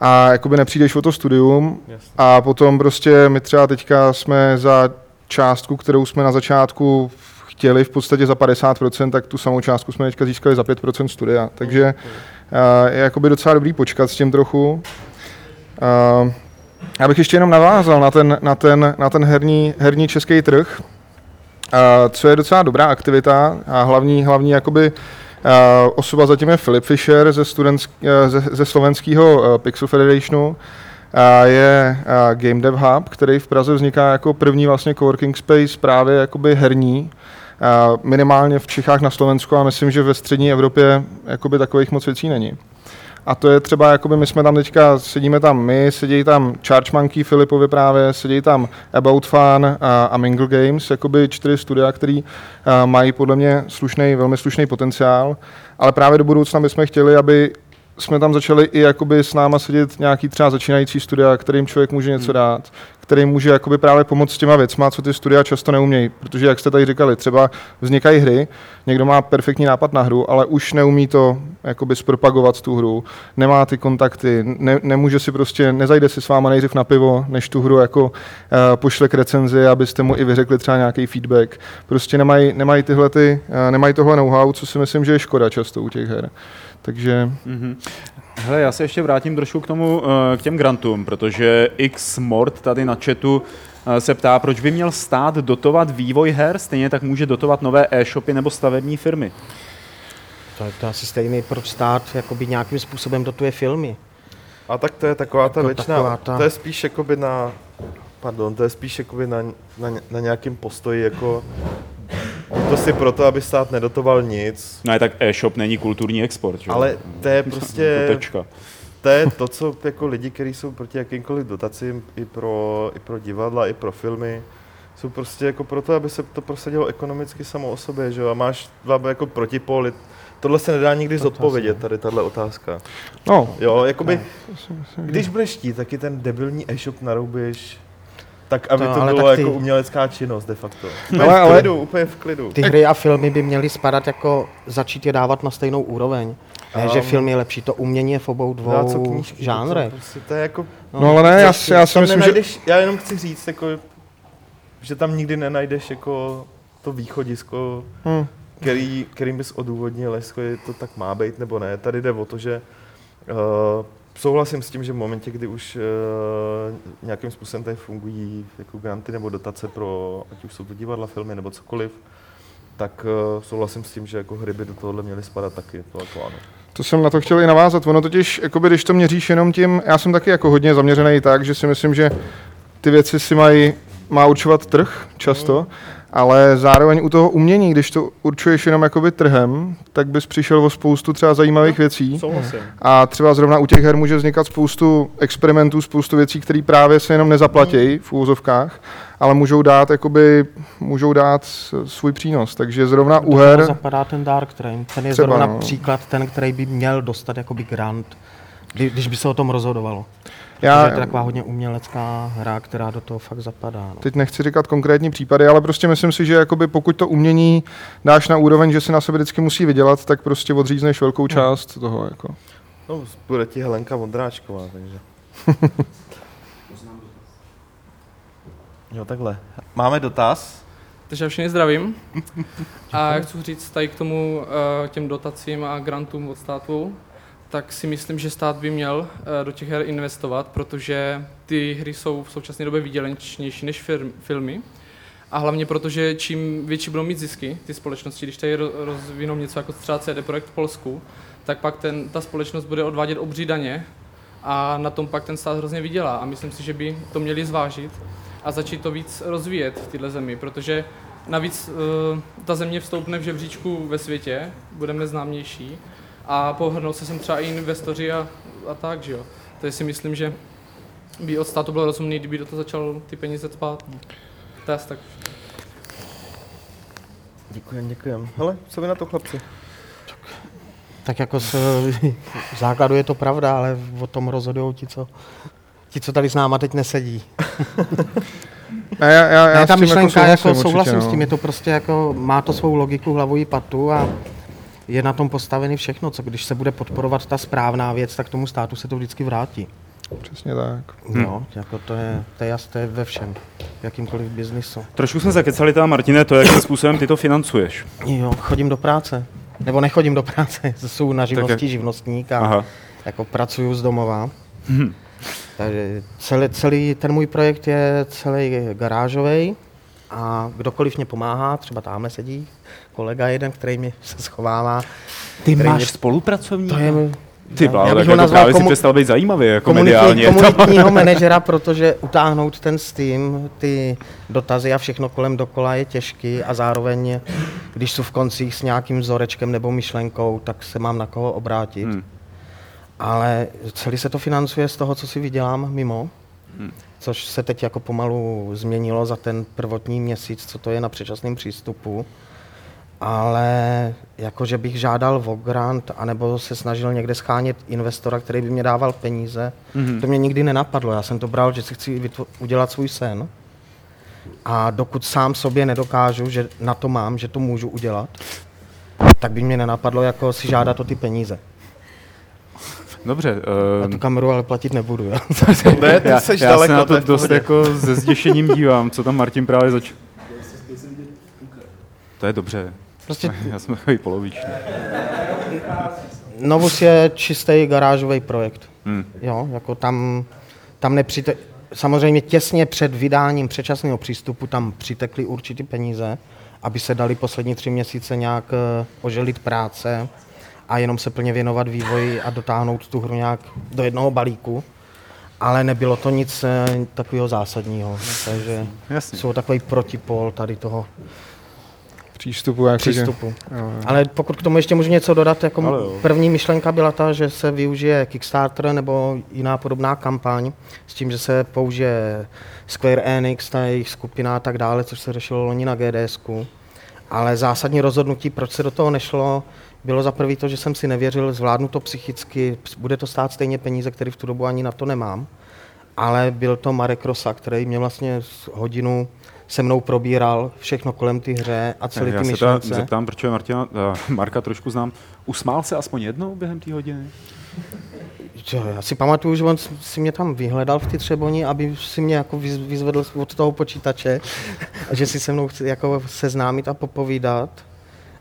A jakoby nepřijdeš o to studium, Jasně. a potom prostě my třeba teďka jsme za částku, kterou jsme na začátku chtěli v podstatě za 50%, tak tu samou částku jsme teďka získali za 5% studia. Takže uh, je jakoby docela dobrý počkat s tím trochu. Uh, já bych ještě jenom navázal na ten, na ten, na ten herní, herní český trh, uh, co je docela dobrá aktivita a hlavní, hlavní jakoby Uh, osoba zatím je Filip Fischer ze, uh, ze, ze slovenského uh, Pixel Federationu. Uh, je uh, Game Dev Hub, který v Praze vzniká jako první vlastně coworking space právě jakoby herní. Uh, minimálně v Čechách na Slovensku a myslím, že ve střední Evropě jakoby takových moc věcí není. A to je třeba, jakoby my jsme tam teďka, sedíme tam my, sedí tam Charge Monkey Filipovi právě, sedí tam About Fun a, a Mingle Games, jakoby čtyři studia, který a, mají podle mě slušný, velmi slušný potenciál, ale právě do budoucna bychom chtěli, aby jsme tam začali i jakoby s náma sedět nějaký třeba začínající studia, kterým člověk může něco dát, který může jakoby právě pomoct s těma věcma, co ty studia často neumějí. Protože, jak jste tady říkali, třeba vznikají hry, někdo má perfektní nápad na hru, ale už neumí to jakoby zpropagovat tu hru, nemá ty kontakty, ne, nemůže si prostě, nezajde si s váma nejdřív na pivo, než tu hru jako uh, pošle k recenzi, abyste mu i vyřekli třeba nějaký feedback. Prostě nemají, nemají tyhle ty, uh, nemají tohle know-how, co si myslím, že je škoda často u těch her. Takže Mm-hmm. Hele, já se ještě vrátím trošku k tomu, eh, k těm grantům, protože X Mort tady na chatu eh, se ptá, proč by měl stát dotovat vývoj her, stejně tak může dotovat nové e-shopy nebo stavební firmy. To je to asi stejný, proč stát jakoby nějakým způsobem dotuje filmy. A tak to je taková ta Jako věčná, taková ta- to je spíš jakoby na, pardon, to je spíš jakoby na, na, na nějakém postoji jako to si proto, aby stát nedotoval nic, No je tak e-shop není kulturní export, že? jo? ale to je <laughs> prostě, To tečka. to je to, co jako lidi, kteří jsou proti jakýmkoliv dotacím i pro, i pro divadla, i pro filmy, jsou prostě jako proto, aby se to prosadilo ekonomicky samo o sobě, že jo, a máš dva jako protipóly. Tohle se nedá nikdy zodpovědět, tady tahle otázka. no, Jo, jakoby, když budeš chtít, taky ten debilní e-shop naroubíš tak, aby To, to, ale bylo ty- jako umělecká činnost de facto. Úplně Ale- v ale- klidu, úplně v klidu. Ty hry a filmy by měly spadat jako začít je dávat na stejnou úroveň. Ne, že Um, film je lepší, to umění je v obou Dá co dvou knížky, žánrech. To, prostě, to je jako, no ale ne, já, si- já si myslím, že... nenajdeš, já jenom chci říct, jako, že tam nikdy nenajdeš jako to východisko, Hm. který, kterým bys odůvodnil, jestli to tak má být nebo ne. Tady jde o to, že uh, souhlasím s tím, že v momentě, kdy už uh, nějakým způsobem tady fungují jako granty nebo dotace pro, ať už jsou to divadla, filmy nebo cokoliv, tak uh, souhlasím s tím, že jako hry by do tohohle měly spadat taky, to jako ano. To jsem na to chtěl i navázat. Ono totiž, jakoby, když to měříš jenom tím, já jsem taky jako hodně zaměřený tak, že si myslím, že ty věci si mají, má určovat trh často, ale zároveň u toho umění, když to určuješ jenom jakoby trhem, tak bys přišel o spoustu třeba zajímavých věcí. Souhlasím. A třeba zrovna u těch her může vznikat spoustu experimentů, spoustu věcí, které právě se jenom nezaplatí v úvozovkách, ale můžou dát, jakoby, můžou dát svůj přínos. Takže zrovna u her... zapadá ten Dark Train. Ten je Třeba, zrovna no. příklad ten, který by měl dostat jakoby grant, kdy, když by se o tom rozhodovalo. Já- to je taková hodně umělecká hra, která do toho fakt zapadá. No. Teď nechci říkat konkrétní případy, ale prostě myslím si, že jakoby pokud to umění dáš na úroveň, že si na sebe vždycky musí vydělat, tak prostě odřízneš velkou část toho. Jako. No, bude ti Helenka Vondráčková, takže. <laughs> jo, takhle. Máme dotaz? Takže já všechny zdravím. A já chci říct tady k tomu eh, těm dotacím a grantům od státu, tak si myslím, že stát by měl eh, do těch her investovat, protože ty hry jsou v současné době výdělečnější než firm, filmy. A hlavně proto, že čím větší budou mít zisky ty společnosti, když tady ro- rozvinou něco jako třeba CD Projekt v Polsku, tak pak ten, ta společnost bude odvádět obří daně a na tom pak ten stát hrozně vydělá. A myslím si, že by to měli zvážit a začít to víc rozvíjet v této zemi, protože navíc uh, ta země vstoupne v žebříčku ve světě, budeme známější a pohrnou se sem třeba i investoři a, a tak, že jo. Takže si myslím, že by od státu bylo rozumný, kdyby do toho začal ty peníze cpát. No. To je asi tak. Děkujem, děkujem. Hele, co vy na to chlapci? Tak jako z v základu je to pravda, ale o tom rozhodují ti, co, ti, co tady s náma teď nesedí. <laughs> Ne, já, já, já ne, ta s tím myšlenka, jako, souhlasím souhlasím určitě, s tím, no. je to prostě jako, má to svou logiku, hlavu i patu a je na tom postavený všechno, co když se bude podporovat ta správná věc, tak tomu státu se to vždycky vrátí. Přesně tak. No, jako to je, to je jasné, ve všem, v jakýmkoliv biznisu. Trošku jsme zakecali teda, Martine, to, jakým způsobem ty to financuješ. Jo, chodím do práce. Nebo nechodím do práce, <laughs> jsou na živnosti jak- živnostník a Aha. jako pracuju z domova. Takže celý, celý ten můj projekt je celý garážový a kdokoliv mě pomáhá, třeba tamhle sedí kolega jeden, který mě se schovává. Ty Který máš mě- spolupracovníka? To je Ty já bláho, bych tak ho jako si komu- přestal být zajímavý, jako komunitní, mediálně. komunitního <laughs> manažera, protože utáhnout ten Steam, ty dotazy a všechno kolem dokola je těžký a zároveň, když jsou v koncích s nějakým vzorečkem nebo myšlenkou, tak se mám na koho obrátit. Hmm. Ale celý se to financuje z toho, co si vydělám mimo, Hmm. Což se teď jako pomalu změnilo za ten prvotní měsíc, co to je na předčasném přístupu. Ale jakože bych žádal o grant, anebo se snažil někde schánět investora, který by mě dával peníze, Mhm. mm-hmm. to mě nikdy nenapadlo. Já jsem to bral, že si chci vytvo- udělat svůj sen. A dokud sám sobě nedokážu, že na to mám, že to můžu udělat, tak by mě nenapadlo jako si žádat o ty peníze. Dobře. A Uh, tu kameru ale platit nebudu. Jo? <laughs> Ne, ty já, seš já daleko, se na to dost jako se zděšením dívám, co tam Martin právě začal. To je dobře. Prostě <laughs> Já jsem takový poloviční. Novus je čistý garážový projekt. Hmm. Jo, jako tam, tam nepřite... Samozřejmě těsně před vydáním předčasného přístupu tam přitekly určitý peníze, aby se dali poslední tři měsíce nějak eh, oželit práce a jenom se plně věnovat vývoji a dotáhnout tu hru nějak do jednoho balíku. Ale nebylo to nic eh, takového zásadního. Takže Jasně. jsou takový protipol tady toho Přístupu. Jako přístupu. Že, jo, jo. Ale pokud k tomu ještě můžu něco dodat, jako první myšlenka byla ta, že se využije Kickstarter nebo jiná podobná kampaň s tím, že se použije Square Enix, ta jejich skupina a tak dále, což se řešilo loni na GDSku. Ale zásadní rozhodnutí, proč se do toho nešlo, bylo za prvý to, že jsem si nevěřil, zvládnu to psychicky, bude to stát stejně peníze, které v tu dobu ani na to nemám. Ale byl to Marek Rosa, který mě vlastně hodinu se mnou probíral všechno kolem ty hře a celý Já ty se teda myšlence. zeptám, proč Martina, uh, Marka trošku znám. Usmál se aspoň jednou během té hodiny? Já si pamatuju, že on si mě tam vyhledal v ty Třeboni, aby si mě jako vyz- vyzvedl od toho počítače <laughs> že si se mnou chce jako seznámit a popovídat.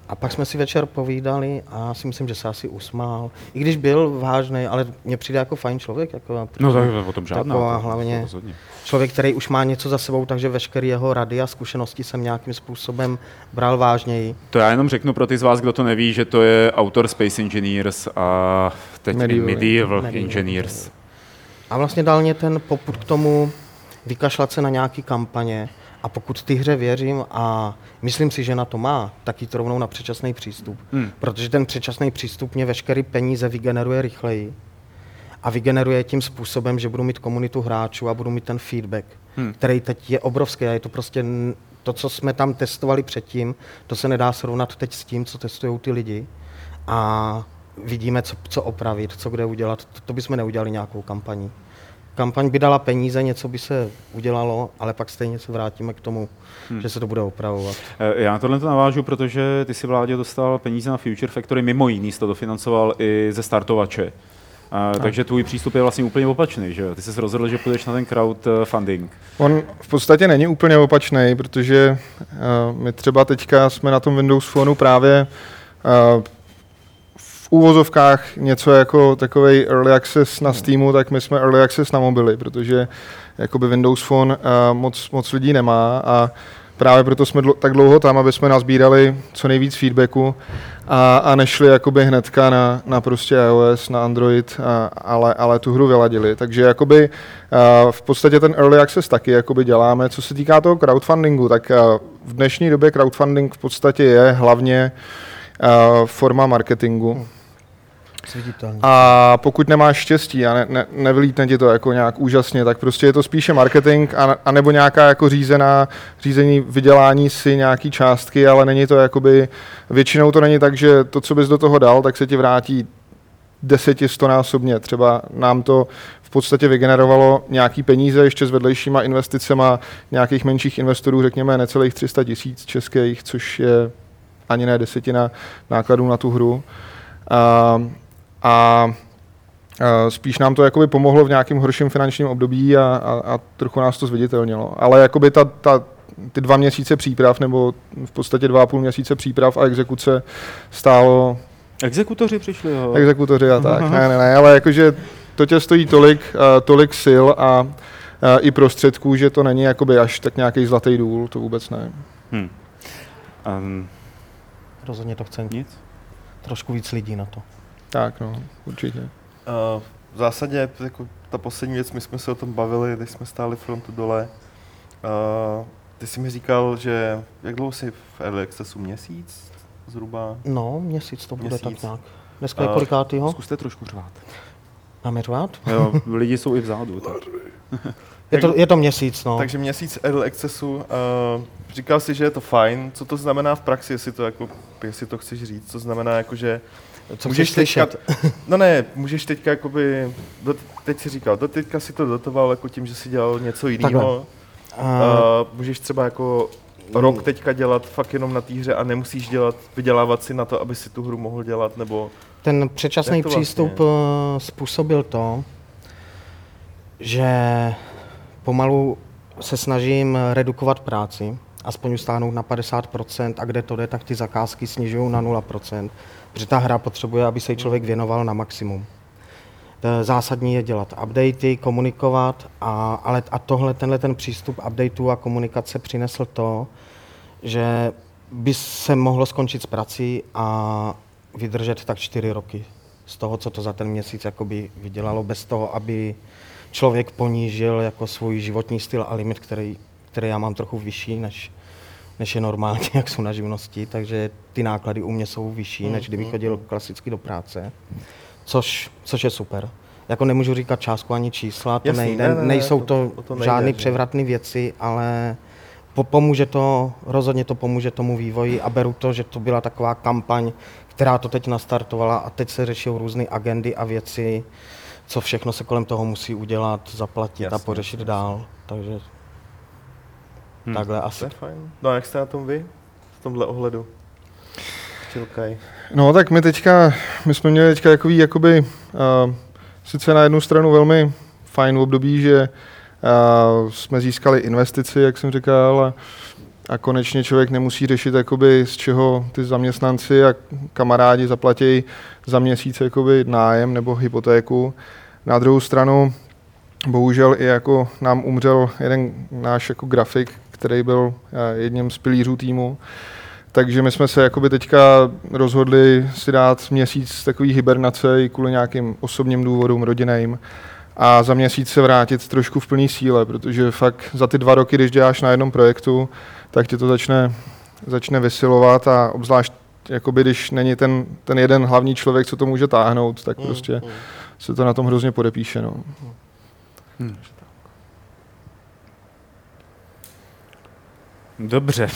A pak jsme si večer povídali a já si myslím, že se asi usmál. I když byl vážný, ale mně přijde jako fajn člověk. Jako, No tak o tom žádná. Taková to- to hlavně rozhodně. člověk, který už má něco za sebou, takže veškeré jeho rady a zkušenosti jsem nějakým způsobem bral vážněji. To já jenom řeknu pro ty z vás, kdo to neví, že to je autor Space Engineers a teď Medieval. Medieval, Medieval Medieval. Engineers. A vlastně dal mě ten poput k tomu vykašlat se na nějaký kampaně a pokud ty hře věřím a myslím si, že na to má, tak jít rovnou na předčasný přístup. Hmm. Protože ten předčasný přístup mě veškeré peníze vygeneruje rychleji a vygeneruje tím způsobem, že budu mít komunitu hráčů a budu mít ten feedback, Hmm. který teď je obrovský a je to prostě to, co jsme tam testovali předtím, to se nedá srovnat teď s tím, co testují ty lidi a vidíme, co, co opravit, co kde udělat. To, to bychom neudělali nějakou kampaní. Kampaň by dala peníze, něco by se udělalo, ale pak stejně se vrátíme k tomu, hmm. že se to bude opravovat. Eh, Já na tohle to navážu, protože ty si vládě dostal peníze na Future Factory, mimo jiný jsi to dofinancoval i ze startovače. A, takže tvůj přístup je vlastně úplně opačný, že jo? Ty jsi rozhodl, že půjdeš na ten crowdfunding. On v podstatě není úplně opačný, protože uh, my třeba teďka jsme na tom Windows Phoneu právě uh, v úvozovkách něco jako takový early access na Steamu, tak my jsme early access na mobily, protože jakoby Windows Phone uh, moc, moc lidí nemá a právě proto jsme dlo- tak dlouho tam, aby jsme nazbírali co nejvíc feedbacku a, a nešli jakoby hnedka na, na prostě iOS, na Android, a, ale, ale tu hru vyladili. Takže jakoby a, v podstatě ten early access taky jakoby děláme. Co se týká toho crowdfundingu, tak a, v dnešní době crowdfunding v podstatě je hlavně a, forma marketingu. A pokud nemáš štěstí a ne, ne, nevylítne ti to jako nějak úžasně, tak prostě je to spíše marketing a, a nebo nějaká jako řízená, řízení vydělání si nějaký částky, ale není to jakoby, většinou to není tak, že to, co bys do toho dal, tak se ti vrátí deseti, stonásobně. Třeba nám to v podstatě vygenerovalo nějaký peníze ještě s vedlejšíma investicema nějakých menších investorů, řekněme necelých 300 tisíc českých, což je ani ne desetina nákladů na tu hru. A, a Uh, spíš nám to jakoby pomohlo v nějakém horším finančním období a, a, a trochu nás to zviditelnilo. Ale jakoby ta, ta, ty dva měsíce příprav, nebo v podstatě dva a půl měsíce příprav a exekuce stálo Exekutoři přišli, jo. exekutoři a tak. Ne, ne, ne, ale jakože to tě stojí tolik, uh, tolik sil a uh, i prostředků, že to není jakoby až tak nějaký zlatý důl, to vůbec ne. Hm. Um, Rozhodně to chce nic? trošku víc lidí na to. Tak, no, určitě. Uh, v zásadě jako ta poslední věc, my jsme se o tom bavili, když jsme stáli frontu dole. Uh, ty jsi mi říkal, že jak dlouho jsi v Early Accessu? Měsíc zhruba? No, měsíc to bude Měsíc. tak nějak. Dneska je A kolikátýho? Zkuste trošku řvát. Máme řvát? Jo, lidi jsou i vzadu. Tak. <laughs> Je to, je to měsíc, no. Takže měsíc Early Accessu. Uh, říkal jsi, že je to fajn. Co to znamená v praxi, jestli to, jako, jestli to chceš říct? Co znamená, jako, že Co můžeš slyšet? No ne, můžeš teďka jakoby, do, teď si říkal, do teďka si to dotoval jako tím, že si dělal něco jiného. A, Uh, můžeš třeba jako rok teďka dělat fakt jenom na té hře a nemusíš dělat, vydělávat si na to, aby si tu hru mohl dělat, nebo ten předčasný to vlastně přístup eh, způsobil to, že pomalu se snažím redukovat práci, aspoň ustáhnout na 50% a kde to jde, tak ty zakázky snižují na 0%, protože ta hra potřebuje, aby se jí člověk věnoval na maximum. To Zásadní je dělat updaty, komunikovat, a, ale a tohle, tenhle ten přístup updateů a komunikace přinesl to, že by se mohlo skončit s prací a vydržet tak čtyři roky z toho, co to za ten měsíc jakoby vydělalo, bez toho, aby člověk ponížil jako svůj životní styl a limit, který, který já mám trochu vyšší, než, než je normálně, <laughs> jak jsou na živnosti, takže ty náklady u mě jsou vyšší, než kdybych chodil klasicky do práce, což, což je super. Jako nemůžu říkat částku ani čísla, to Jasný, nejde, ne, ne, ne, nejsou to- to, to nejde, žádné převratné věci, ale po, pomůže to, rozhodně to pomůže tomu vývoji a beru to, že to byla taková kampaň, která to teď nastartovala a teď se řeší různé agendy a věci, co všechno se kolem toho musí udělat, zaplatit Jasně, a pořešit dál. Takže Hmm. takhle to asi. je fajn. No a jak jste na tom vy? V tomhle ohledu? Čilkaj. No tak my teďka, my jsme měli teďka takový jakoby, uh, sice na jednu stranu velmi fajn období, že uh, jsme získali investici, jak jsem říkal, a, a konečně člověk nemusí řešit, jakoby, z čeho ty zaměstnanci a kamarádi zaplatí za měsíc jakoby, nájem nebo hypotéku. Na druhou stranu, bohužel i jako nám umřel jeden náš jako grafik, který byl eh, jedním z pilířů týmu, takže my jsme se jakoby teďka rozhodli si dát měsíc takový hibernace i kvůli nějakým osobním důvodům, rodinným a za měsíc se vrátit trošku v plný síle, protože fakt za ty dva roky, když děláš na jednom projektu, tak tě to začne, začne vysilovat a obzvlášť jakoby, když není ten, ten jeden hlavní člověk, co to může táhnout, tak prostě se to na tom hrozně podepíše. No. Dobře.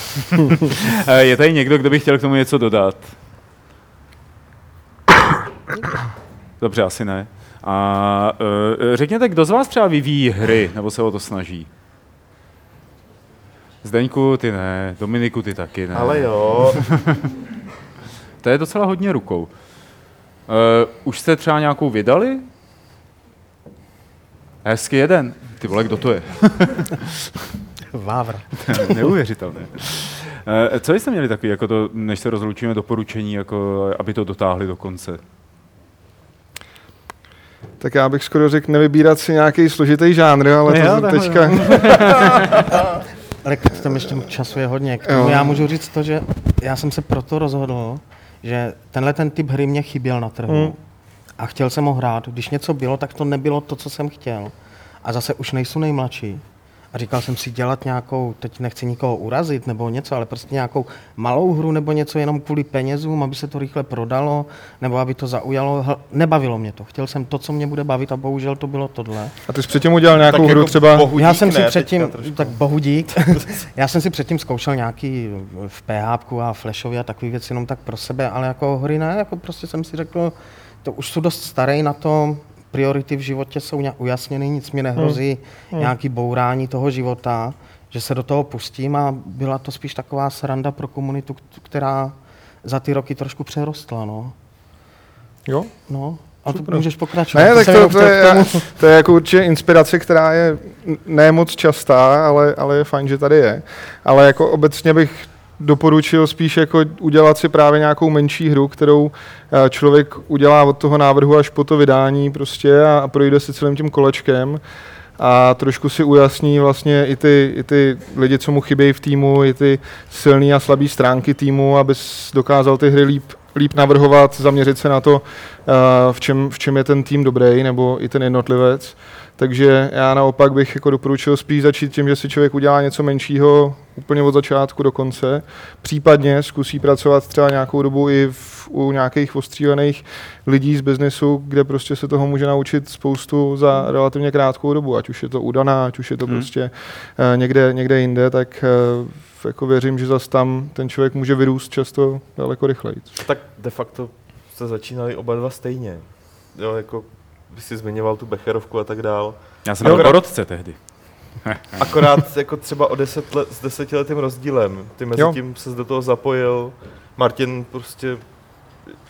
Eh, <laughs> je tady někdo, kdo by chtěl k tomu něco dodat? Dobře, asi ne. A uh, řekněte, kdo z vás třeba vyvíjí hry, nebo se o to snaží? Zdeňku, ty ne, Dominiku, ty taky ne. Ale jo, <laughs> To je docela hodně rukou. Uh, už jste třeba nějakou vydali? Hezky jeden. Ty vole, kdo to je? <laughs> Vávr. <laughs> Neuvěřitelné. Eh, Co jste měli takový, jako to, než se rozloučíme, doporučení, jako, aby to dotáhli do konce? Tak já bych skoro řekl nevybírat si nějaký složitý žánr, ale Ne, to jo, teďka... Ale k- tam ještě času je hodně. K tomu Jo. já můžu říct to, že já jsem se proto rozhodl, že tenhle ten typ hry mě chyběl na trhu. Hmm. A chtěl jsem ho hrát. Když něco bylo, tak to nebylo to, co jsem chtěl. A zase už nejsou nejmladší. A říkal jsem si dělat nějakou, teď nechci nikoho urazit nebo něco, ale prostě nějakou malou hru nebo něco jenom kvůli penězům, aby se to rychle prodalo, nebo aby to zaujalo. Hl- Nebavilo mě to. Chtěl jsem to, co mě bude bavit a bohužel to bylo tohle. A ty jsi předtím udělal nějakou tak hru jako třeba... bohudík, Já jsem si ne, předtím, tak bohu dík, <laughs> já jsem si předtím zkoušel nějaký v PHP a Flashově a takové věci jenom tak pro sebe, ale jako hry ne, jako prostě jsem si řekl, to už jsou dost starý na to, priority v životě jsou ujasněny, nic mi nehrozí, hmm. nějaký bourání toho života, že se do toho pustím a byla to spíš taková sranda pro komunitu, která za ty roky trošku přerostla, no. Jo? No, A to můžeš pokračovat. Ne, tak to, to, je, to je jako určitě inspirace, která je ne moc častá, ale, ale je fajn, že tady je. Ale jako obecně bych doporučil spíš jako udělat si právě nějakou menší hru, kterou eh, člověk udělá od toho návrhu až po to vydání prostě a, projde si celým tím kolečkem a trošku si ujasní vlastně i ty, i ty lidi, co mu chybějí v týmu, i ty silné a slabé stránky týmu, aby dokázal ty hry líp, líp navrhovat, zaměřit se na to, eh, v čem, v čem je ten tým dobrý, nebo i ten jednotlivec. Takže já naopak bych jako doporučil spíš začít tím, že si člověk udělá něco menšího úplně od začátku do konce. Případně zkusí pracovat třeba nějakou dobu i v, u nějakých ostřílených lidí z biznesu, kde prostě se toho může naučit spoustu za relativně krátkou dobu, ať už je to udaná, ať už je to Hmm. prostě eh, někde, někde jinde, tak eh, jako věřím, že zase tam ten člověk může vyrůst často daleko rychleji. Tak de facto se začínali oba dva stejně. Jo, jako si zmiňoval tu Becherovku a tak dál. Já jsem byl akorát- porodce tehdy. <laughs> Akorát jako třeba o deset let, s desetiletým rozdílem. Ty mezi Jo. tím se do toho zapojil. Martin prostě,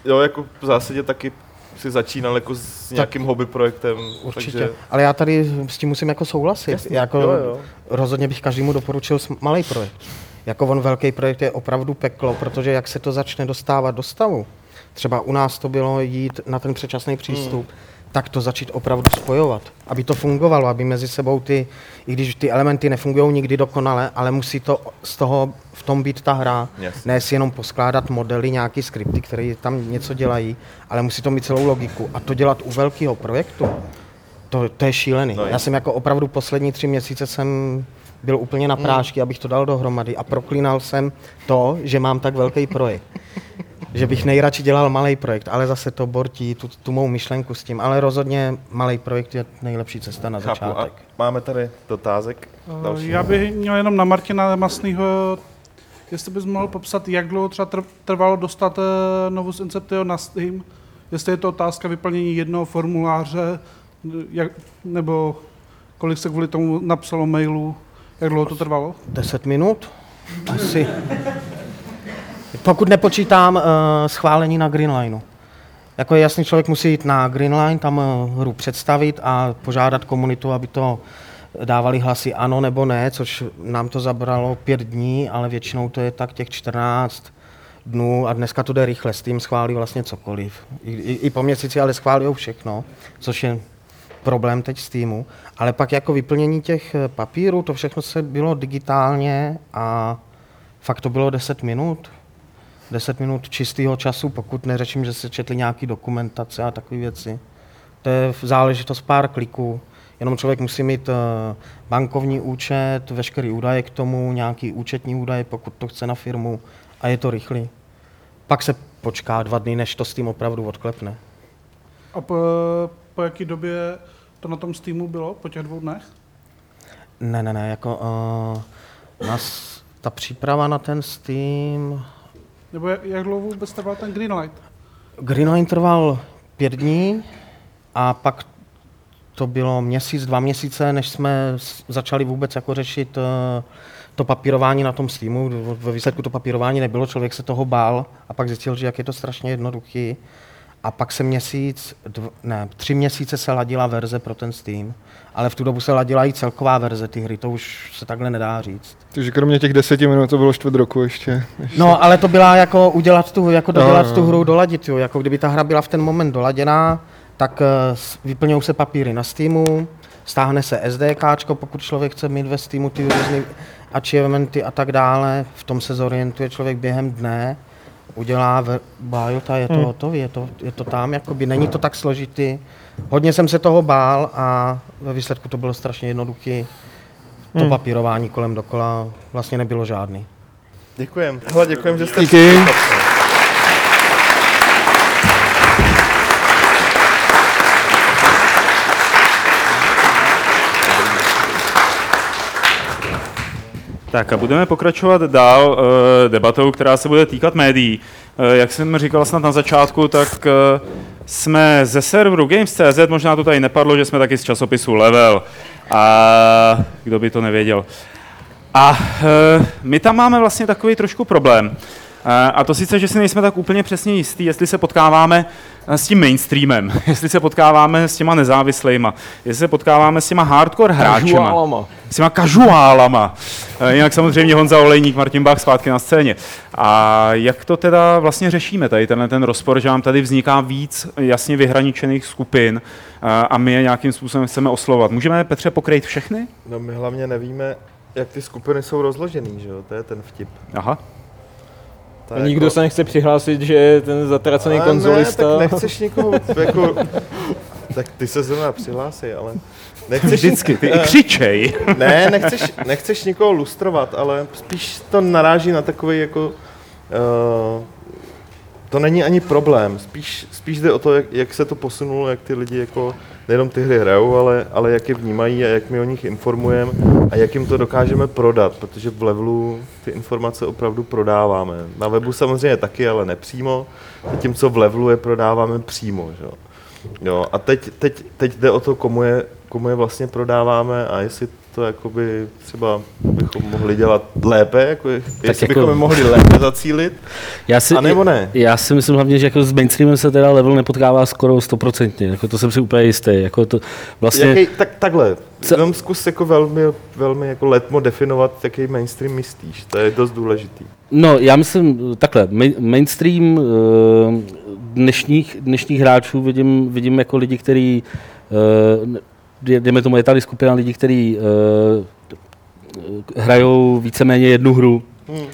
jo, jako v zásadě taky si začínal jako s nějakým hobby projektem. Určitě. Takže, Ale já tady s tím musím jako souhlasit. Jasně, jako jo, jo. Rozhodně bych každému doporučil malý projekt. Jako on velký projekt je opravdu peklo, protože jak se to začne dostávat do stavu, třeba u nás to bylo jít na ten předčasný přístup, hmm. Tak to začít opravdu spojovat, aby to fungovalo, aby mezi sebou ty, i když ty elementy nefungují nikdy dokonale, ale musí to z toho v tom být ta hra, Jasně. ne si jenom poskládat modely, nějaký skripty, které tam něco dělají, ale musí to mít celou logiku. A to dělat u velkého projektu, to, to je šílený. No No, je. Já jsem jako opravdu poslední tři měsíce jsem byl úplně na prášky, abych to dal dohromady a proklínal jsem to, že mám tak velký projekt. <laughs> že bych nejradši dělal malý projekt, ale zase to bortí tu, tu mou myšlenku s tím. Ale rozhodně malý projekt je nejlepší cesta na chápu. A začátek. máme tady dotázek. Další. Eh, Já bych měl jenom na Martina Masnýho, jestli bys mohl popsat, jak dlouho třeba tr- trvalo dostat eh, Novus Inceptio na Steam, jestli je to otázka vyplnění jednoho formuláře, jak, nebo kolik se kvůli tomu napsalo mailů, jak dlouho to trvalo? 10 minut? Asi. Pokud nepočítám uh, schválení na Greenlineu. Jako je jasný, člověk musí jít na Greenline, tam uh, hru představit a požádat komunitu, aby to dávali hlasy ano nebo ne, což nám to zabralo pět dní, ale většinou to je tak těch 14 dnů a dneska to jde rychle, s tím schválí vlastně cokoliv. I, i, i po měsíci ale schválí všechno, což je problém teď s týmu. Ale pak jako vyplnění těch eh, papírů, to všechno se bylo digitálně a fakt to bylo 10 minut. 10 minut čistého času, pokud neřeším, že se četli nějaký dokumentace a takové věci. To je záležitost pár kliků. Jenom člověk musí mít eh, bankovní účet, veškerý údaje k tomu, nějaký účetní údaje, pokud to chce na firmu a je to rychlý. Pak se počká dva dny, než to s tím opravdu odklepne. A po, po jaký době to na tom Steamu bylo, po těch dvou dnech? Ne, ne, ne, jako uh, nás, ta příprava na ten Steam, Nebo jak, dlouho vůbec trval ten Greenlight? Greenline trval pět dní a pak to bylo měsíc, dva měsíce, než jsme začali vůbec jako řešit uh, to papírování na tom Steamu. Ve výsledku to papírování nebylo, člověk se toho bál a pak zjistil, že jak je to strašně jednoduchý. A pak se měsíc, dv, ne, tři měsíce se ladila verze pro ten Steam, ale v tu dobu se ladila i celková verze ty hry, to už se takhle nedá říct. Takže kromě těch deseti minut to bylo čtvrt roku ještě. No, ale to byla jako udělat tu, jako dodělat No, tu hru, doladit jo. Jako kdyby ta hra byla v ten moment doladěná, tak s- vyplňují se papíry na Steamu, stáhne se SDK, pokud člověk chce mít ve Steamu ty různé achievementy a tak dále, v tom se zorientuje člověk během dne, udělá ve- biota, je to Hmm. hotový, je to, je to tam, jakoby není to tak složitý. Hodně jsem se toho bál a ve výsledku to bylo strašně jednoduchý. To Hmm. papírování kolem dokola vlastně nebylo žádný. Děkujem. Hele, děkujem, že jste Díky. přišli. Tak a budeme pokračovat dál uh, debatou, která se bude týkat médií. Uh, jak jsem říkal snad na začátku, tak uh, jsme ze serveru Games.cz, možná to tady nepadlo, že jsme taky z časopisu Level. A kdo by to nevěděl. A my tam máme vlastně takový trošku problém. Uh, A to sice, že si nejsme tak úplně přesně jistí, jestli se potkáváme s tím mainstreamem, <laughs> jestli se potkáváme s těma nezávislejma, jestli se potkáváme s těma hardcore hráčema, Casuálama. s těma kažuálama. Eh, Jinak samozřejmě Honza Olejník, Martin Bach zpátky na scéně. A jak to teda vlastně řešíme, tady tenhle ten rozpor, že vám tady vzniká víc jasně vyhraničených skupin eh, a my je nějakým způsobem chceme oslovat. Můžeme, Petře, pokrýt všechny? No my hlavně nevíme, jak ty skupiny jsou rozložený, že jo? To je ten vtip. Aha. To nikdo se nechce přihlásit, že je ten zatracený Ale konzolista. Ne, tak nechceš nikoho, <laughs> jako, tak ty se zrovna přihlásí, ale nechceš, Vždycky, ty i křičej. ne, nechceš, nechceš nikoho lustrovat, ale spíš to naráží na takový jako, uh, to není ani problém, spíš, spíš jde o to, jak, jak se to posunulo, jak ty lidi jako nejenom ty hry hrajou, ale, ale jak je vnímají a jak my o nich informujeme a jak jim to dokážeme prodat, protože v levelu ty informace opravdu prodáváme. Na webu samozřejmě taky, ale nepřímo, zatímco v levelu je prodáváme přímo. Že? jo. A teď, teď, teď jde o to, komu je, komu je vlastně prodáváme a jestli to jakoby třeba bychom mohli dělat lépe, jako, jestli jako- bychom mohli lépe zacílit, Já si, a nebo ne. Já si myslím hlavně, že jako s mainstreamem se teda level nepotkává skoro stoprocentně. Jako to jsem si úplně jistý. Jako to vlastně, Jaký, tak, takhle, Co- jenom zkus jako velmi, velmi jako letmo definovat, jaký mainstream myslíš, to je dost důležitý. No, já myslím takhle, main- mainstream eh, dnešních, dnešních hráčů vidím, vidím jako lidi, kteří, uh, dejme tomu, je tady skupina lidí, kteří uh, hrajou víceméně jednu hru. Hmm.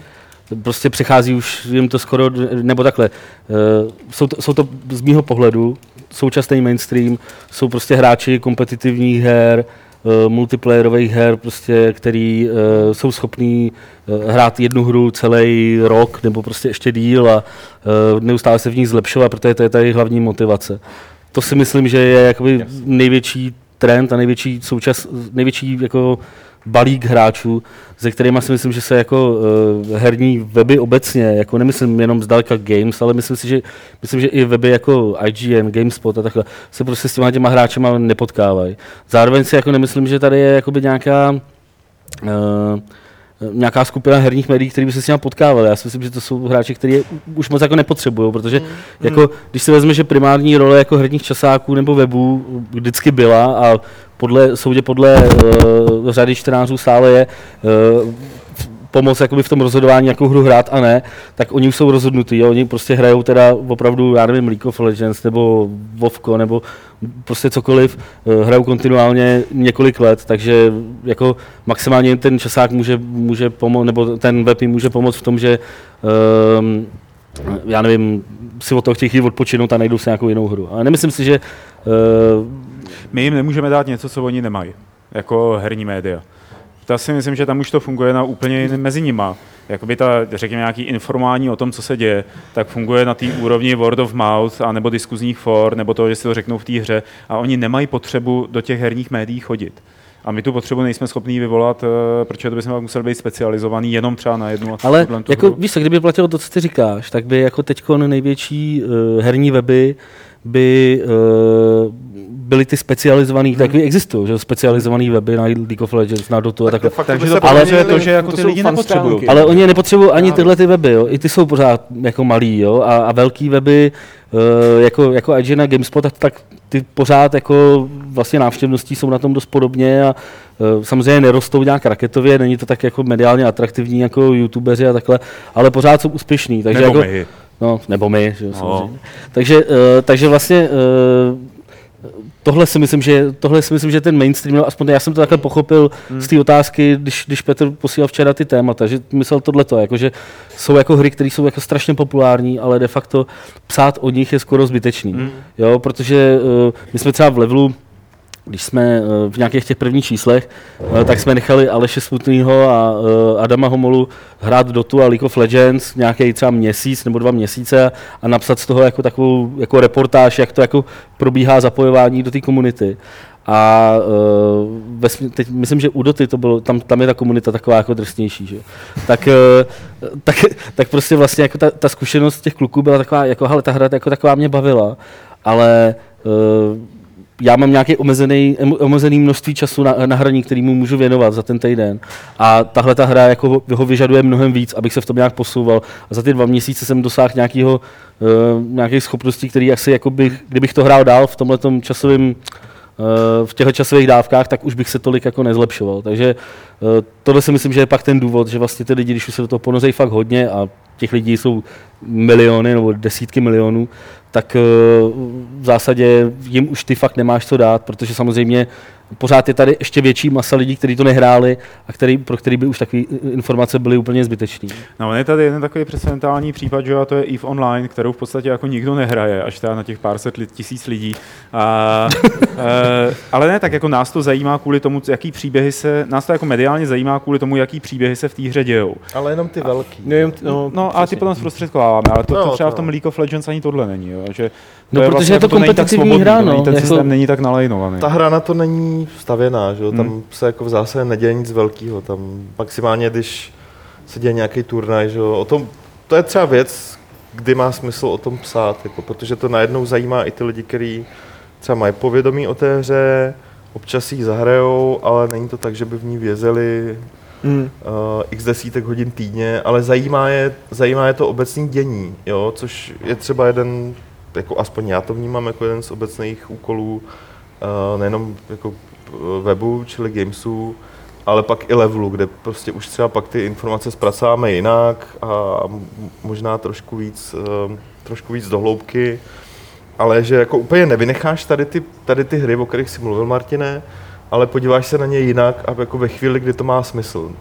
Prostě přechází už jim to skoro, nebo takhle, uh, jsou, to, jsou to z mýho pohledu současný mainstream, jsou prostě hráči kompetitivních her, uh, multiplayerových her, prostě, který uh, jsou schopní uh, hrát jednu hru celý rok nebo prostě ještě díl a uh, neustále se v ní zlepšovat, protože to je tady hlavní motivace. To si myslím, že je jakoby největší trend a největší součas, největší jako balík hráčů, se kterými si myslím, že se jako uh, herní weby obecně, jako nemyslím jenom zdaleka games, ale myslím si, že, myslím, že i weby jako IGN, GameSpot a takhle se prostě s těma těma hráčema nepotkávají. Zároveň si jako nemyslím, že tady je jakoby nějaká uh, nějaká skupina herních médií, který by se s nimi potkávali. Já si myslím, že to jsou hráči, kteří už moc jako nepotřebují, protože Mm. jako, když si vezme, že primární role jako herních časáků nebo webů vždycky byla a podle, soudě podle uh, řady čtenářů stále je uh, pomoc jakoby v tom rozhodování, jakou hru hrát a ne, tak oni už jsou rozhodnutí. Oni prostě hrajou teda opravdu, já nevím, League of Legends nebo Vovko nebo prostě cokoliv, eh, hrajou kontinuálně několik let, takže jako maximálně ten časák může, může pomoct, nebo ten web jim může pomoct v tom, že um, já nevím, si od toho chtějí odpočinout a najdou si nějakou jinou hru. Ale nemyslím si, že uh, My jim nemůžeme dát něco, co oni nemají, jako herní média. To si myslím, že tam už to funguje na úplně jiném mezi nima. Jakoby ta, řekněme, nějaký informování o tom, co se děje, tak funguje na té úrovni word of mouth, a nebo diskuzních for, nebo toho, že si to řeknou v té hře. A oni nemají potřebu do těch herních médií chodit. A my tu potřebu nejsme schopní vyvolat, eh, protože to bychom pak museli být specializovaný jenom třeba na jednu. a Ale tu jako, hru. víš co, kdyby platilo to, co ty říkáš, tak by jako teď největší uh, herní weby by uh, byly ty specializované, hmm. taky existují, že specializované weby na League of Legends, na Dotu a takhle. fakt, Takže to se ale proměnili- to, že jako to ty jsou lidi nepotřebují. Ale oni nepotřebují ani tyhle ty weby, jo. i ty jsou pořád jako malý, jo. A, a velký weby, uh, jako, jako IGN a GameSpot, tak, tak ty pořád jako vlastně návštěvností jsou na tom dost podobně a uh, samozřejmě nerostou nějak raketově, není to tak jako mediálně atraktivní jako youtubeři a takhle, ale pořád jsou úspěšní. Takže Nebo jako, my. No, nebo my, že jo, No. samozřejmě. Takže, uh, takže vlastně uh, tohle si myslím, že tohle si myslím, že ten mainstream, no, aspoň já jsem to takhle pochopil hmm. z té otázky, když, když Petr posílal včera ty témata, že myslel tohleto, jako že jsou jako hry, které jsou jako strašně populární, ale de facto psát o nich je skoro zbytečný. Hmm. Jo, protože uh, my jsme třeba v levelu když jsme eh, v nějakých těch prvních číslech, eh, tak jsme nechali Aleše Smutnýho a eh, Adama Homolu hrát Dotu a League of Legends nějaký třeba měsíc nebo dva měsíce a napsat z toho jako takovou jako reportáž, jak to jako probíhá zapojování do té komunity. A uh, ve, teď myslím, že u Doty to bylo, tam, tam je ta komunita taková jako drsnější, že? Tak, uh, tak, tak prostě vlastně jako ta, ta zkušenost těch kluků byla taková, jako hele, ta hra jako taková mě bavila, ale uh, já mám nějaké omezený, em- omezený množství času na, na hraní, který mu můžu věnovat za ten týden. A tahle ta hra jako ho- vyžaduje mnohem víc, abych se v tom nějak posouval. A za ty dva měsíce jsem dosáhl nějakého, uh, nějakých schopností, který asi, jako bych, kdybych to hrál dál v tomhle časovém v těchto časových dávkách, tak už bych se tolik jako nezlepšoval. Takže eh, tohle si myslím, že je pak ten důvod, že vlastně ty lidi, když už se do toho ponozejí fakt hodně a těch lidí jsou miliony nebo desítky milionů, tak eh, v zásadě jim už ty fakt nemáš co dát, protože samozřejmě pořád je tady ještě větší masa lidí, kteří to nehráli a který, pro který by už takové informace byly úplně zbytečné. No, on je tady jeden takový precedentální případ, že jo, a to je EVE Online, kterou v podstatě jako nikdo nehraje, až teda na těch pár set li- tisíc lidí. A, <laughs> e, ale ne, tak jako nás to zajímá kvůli tomu, jaký příběhy se, nás to jako mediálně zajímá kvůli tomu, jaký příběhy se v té hře dějou. Ale jenom ty velký. Nejen, no, No a ty potom zprostředkováváme, ale to, to No, třeba v to tom no. League of Legends ani tohle není, jo, že No, to protože vlastně je to jako není tak kompetitivní svobodný, hra, to no, ten jako- systém není tak nalajnovaný. Ta hra na to není stavěná, že jo? tam Hmm. se jako v zásadě neděje nic velkého. Tam maximálně, když se děje nějaký turnaj, že jo? O tom, to je třeba věc, kdy má smysl o tom psát, jako, protože to najednou zajímá i ty lidi, kteří třeba mají povědomí o té hře, občas ji zahrajou, ale není to tak, že by v ní vězeli Mm. uh, x desítek hodin týdně, ale zajímá je, zajímá je to obecný dění, jo, což je třeba jeden, jako aspoň já to vnímám jako jeden z obecných úkolů uh, nejenom jako webu, čili gamesu, ale pak i levelu, kde prostě už třeba pak ty informace zpracováme jinak a možná trošku víc, uh, trošku víc dohloubky, ale že jako úplně nevynecháš tady ty, tady ty hry, o kterých jsi mluvil, Martine, ale podíváš se na ně jinak a jako ve chvíli, kdy to má smysl.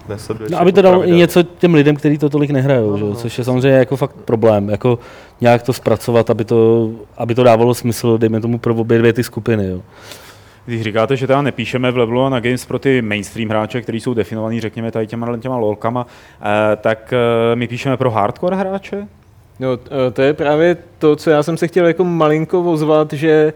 No, aby to dalo i pravidelně. něco těm lidem, kteří to tolik nehrajou, No, že? jo, no. což je samozřejmě jako fakt problém, jako nějak to zpracovat, aby to, aby to dávalo smysl, dejme tomu pro obě dvě ty skupiny. Jo. Když říkáte, že teda nepíšeme v levelu a na Games pro ty mainstream hráče, kteří jsou definovaní, řekněme, tady těma, těma lolkama, eh, tak eh, my píšeme pro hardcore hráče? No, t- to je právě to, co já jsem se chtěl jako malinko ozvat, že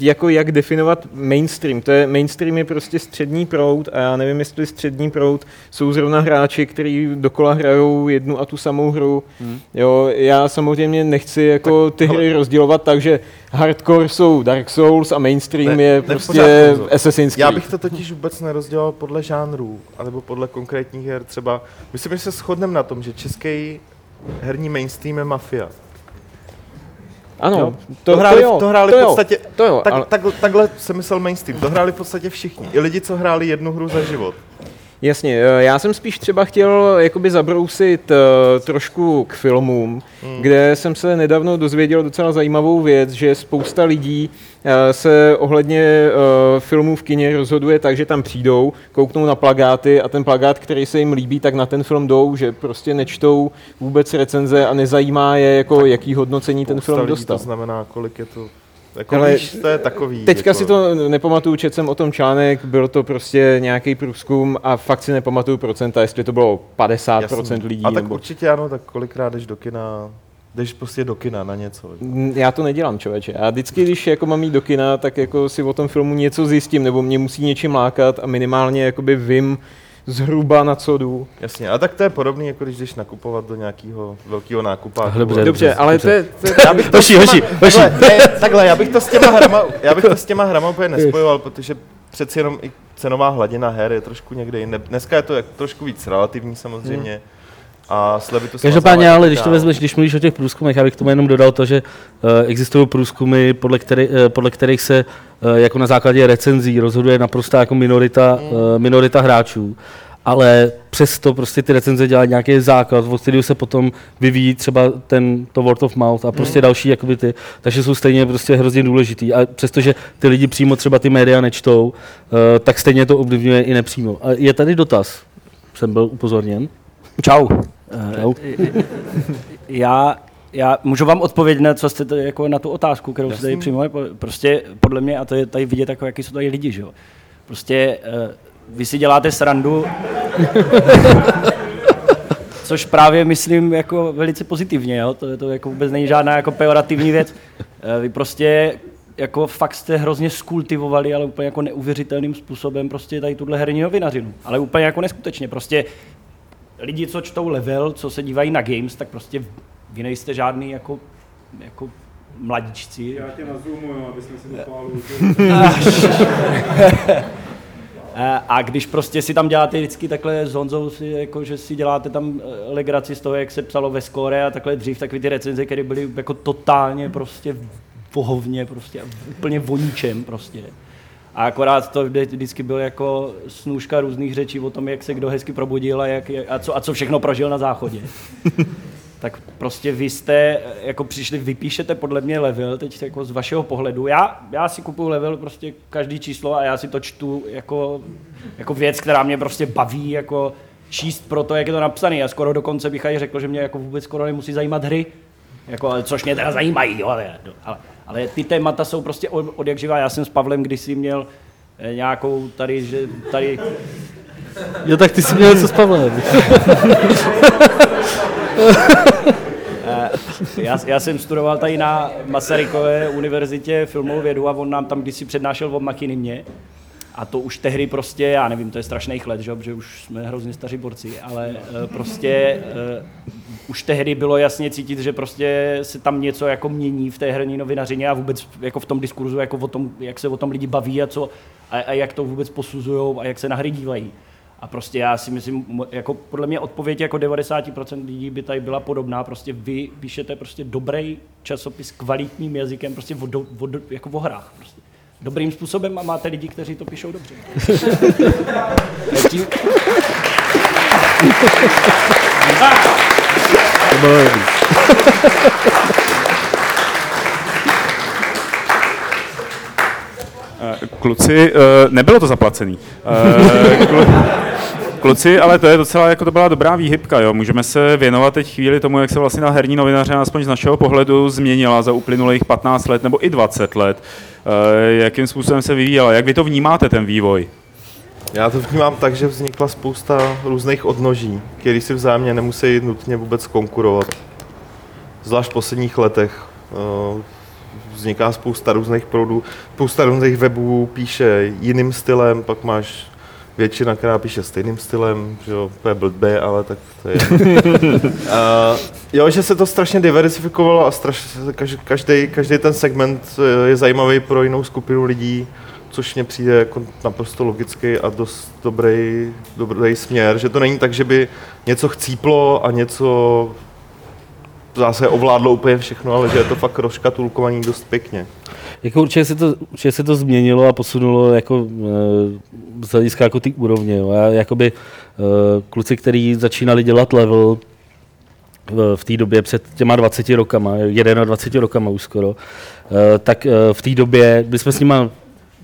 jako jak definovat mainstream. To je, mainstream je prostě střední proud a já nevím, jestli střední proud jsou zrovna hráči, kteří dokola hrajou jednu a tu samou hru. Hmm. Jo, já samozřejmě nechci jako ty hry rozdělovat tak, že hardcore jsou Dark Souls a mainstream Ne, je ne, prostě. Assassin's Já Creed. bych to totiž vůbec nerozdělal podle žánrů, anebo podle konkrétních her. Třeba, myslím, že se shodneme na tom, že český herní mainstream je Mafia. Ano, Jo? to, To, hráli, jo, to hráli to v jo, podstatě, to jo, tak, ale- tak, takhle jsem myslel mainstream, to hráli v podstatě všichni. I lidi, co hráli jednu hru za život. Jasně, eh, já jsem spíš třeba chtěl jakoby zabrousit uh, trošku k filmům, hmm. kde jsem se nedávno dozvěděl docela zajímavou věc, že spousta lidí uh, se ohledně uh, filmů v kině rozhoduje tak, že tam přijdou, kouknou na plagáty a ten plagát, který se jim líbí, tak na ten film jdou, že prostě nečtou vůbec recenze a nezajímá je, jako jaký hodnocení ten film dostal. To znamená, kolik je to... Jako Ale víš, to je takový. Teďka jako, si to nepamatuju, četl jsem o tom článek, byl to prostě nějaký průzkum a fakt si nepamatuju procenta, jestli to bylo 50% jasný. lidí. A tak nebo... určitě ano, tak kolikrát jdeš do kina, jdeš prostě do kina na něco. Mm, Já to nedělám, člověče. Já vždycky, když jako mám jít do kina, tak jako si o tom filmu něco zjistím, nebo mě musí něčím lákat a minimálně jakoby vím zhruba na co jdu. Jasně, a tak to je podobný, jako když jdeš nakupovat do nějakého velkého nákupáku. Dobře, Dobře, ale to je, to je Já bych to <laughs> Hoši, s těma- hoši, hoši. Takhle, ne, takhle, já bych to s těma hrama, já bych to s těma hrama úplně nespojoval, protože přeci jenom i cenová hladina her je trošku někde jinde. Dneska je to jak trošku víc relativní samozřejmě. A slevy to Každopádně, ale když to vezmeš, když mluvíš o těch průzkumech, já bych k tomu jenom dodal to, že uh, existují průzkumy, podle, který, uh, podle kterých se uh, jako na základě recenzí rozhoduje naprosto jako minorita, uh, minorita hráčů. Ale přesto prostě ty recenze dělají nějaký základ, od kterého se potom vyvíjí třeba ten, to word of mouth a prostě další jakoby ty, takže jsou stejně prostě hrozně důležitý. A přestože ty lidi přímo třeba ty média nečtou, uh, tak stejně to ovlivňuje i nepřímo. A je tady dotaz, jsem byl upozorněn. Čau. Čau. Eh, Já, já můžu vám odpovědět na, co jste tady, jako na tu otázku, kterou jste tady přijmuli. Prostě podle mě, a to je tady vidět, jako, jaký jsou tady lidi, že jo. Prostě vy si děláte srandu, <laughs> což právě myslím jako velice pozitivně, jo. To, to jako vůbec není žádná jako pejorativní věc. Eh, Vy prostě jako fakt jste hrozně skultivovali, ale úplně jako neuvěřitelným způsobem prostě tady tuhle herní novinařinu. Ale úplně jako neskutečně. Prostě lidi, co čtou level, co se dívají na games, tak prostě vy nejste žádný jako, jako mladíčci. Já tě nazoomuju, aby jsme si. Eh, <laughs> A když prostě si tam děláte vždycky takhle s Honzou, si, jako, že si děláte tam eh, legraci z toho, jak se psalo ve skóre a takhle dřív, takové ty recenze, které byly jako totálně prostě vohovně, prostě úplně voníčem prostě. A akorát to vždy- vždycky byl jako snůžka různých řečí o tom, jak se kdo hezky probudil a, jak, a, co, a co všechno prožil na záchodě. <laughs> tak prostě vy jste jako přišli, vypíšete podle mě level, teď jako z vašeho pohledu. Já, já si kupuju level prostě každý číslo a já si to čtu jako, jako věc, která mě prostě baví, jako číst pro to, jak je to napsané. A skoro dokonce bych aj řekl, že mě jako vůbec skoro nemusí zajímat hry, jako, což mě teda zajímají, jo, ale, ale, ale ty témata jsou prostě od, od jak živá. Já jsem s Pavlem kdysi měl eh, nějakou tady, že tady Jo, tak ty jsi měl něco s Pavlem. <laughs> Eh, já, já jsem studoval tady na Masarykové univerzitě filmovou vědu a on nám tam kdysi přednášel o Machinimě. A to už tehdy prostě, já nevím, to je strašných let, že, protože už jsme hrozně staří borci, ale eh, prostě uh, už tehdy bylo jasně cítit, že prostě se tam něco jako mění v té herní novinařině a vůbec jako v tom diskurzu, jako o tom, jak se o tom lidi baví a, co, a, a jak to vůbec posuzují a jak se na hry dívají. A prostě já si myslím, jako podle mě odpověď jako 90% lidí by tady byla podobná. Prostě vy píšete prostě dobrý časopis kvalitním jazykem, prostě o, do, o, jako o hrách. Prostě. Dobrým způsobem a máte lidi, kteří to píšou dobře. Kluci, eh, nebylo to zaplacený. Eh, Kluci, ale to je docela, jako to byla dobrá výhybka, jo. Můžeme se věnovat teď chvíli tomu, jak se vlastně na herní novinaře, aspoň z našeho pohledu, změnila za uplynulých 15 let nebo i 20 let. Eh, Jakým způsobem se vyvíjela? Jak vy to vnímáte, ten vývoj? Já to vnímám tak, že vznikla spousta různých odnoží, které si vzájemně nemusí nutně vůbec konkurovat. Zvlášť v posledních letech eh, vzniká spousta různých proudů, spousta různých webů píše jiným stylem, pak máš většina, která píše stejným stylem, že jo, to je blbé, ale tak to je. <laughs> uh, jo, že se to strašně diversifikovalo a straš, každý, každý ten segment eh, je zajímavý pro jinou skupinu lidí, což mně přijde jako naprosto logický a dost dobrý, dobrý směr, že to není tak, že by něco chcíplo a něco zase ovládlo úplně všechno, ale že je to fakt rozkatulkovaný dost pěkně. Jako určitě se to, určitě se to změnilo a posunulo jako eh, z hlediska jako ty úrovně. Jo. Já, jakoby eh, kluci, kteří začínali dělat level v, v té době před těma 20 rokama, 21 rokama už skoro, eh, tak eh, v té době, kdy jsme s nima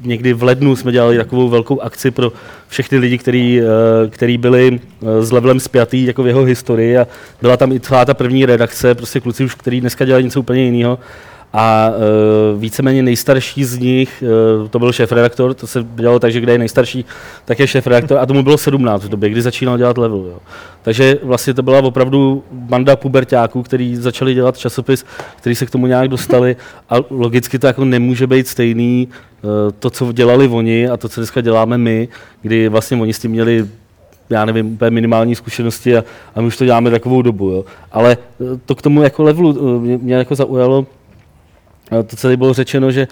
někdy v lednu jsme dělali takovou velkou akci pro všechny lidi, který, eh, který byli eh, s levelem spjatý jako v jeho historii a byla tam i celá ta první redakce, prostě kluci už, který dneska dělají něco úplně jiného. A uh, víceméně nejstarší z nich, uh, to byl šéf-redaktor, to se dělalo tak, že kde je nejstarší, tak je šéf-redaktor a tomu bylo 17 v době, kdy začínal dělat level. Jo. Takže vlastně to byla opravdu banda pubertáků, který začali dělat časopis, který se k tomu nějak dostali a logicky to jako nemůže být stejný uh, to, co dělali oni a to, co dneska děláme my, kdy vlastně oni s tím měli já nevím, úplně minimální zkušenosti a, a my už to děláme takovou dobu. Jo. Ale eh, to k tomu jako levelu eh, mě, mě jako zaujalo, to, tady bylo řečeno, že,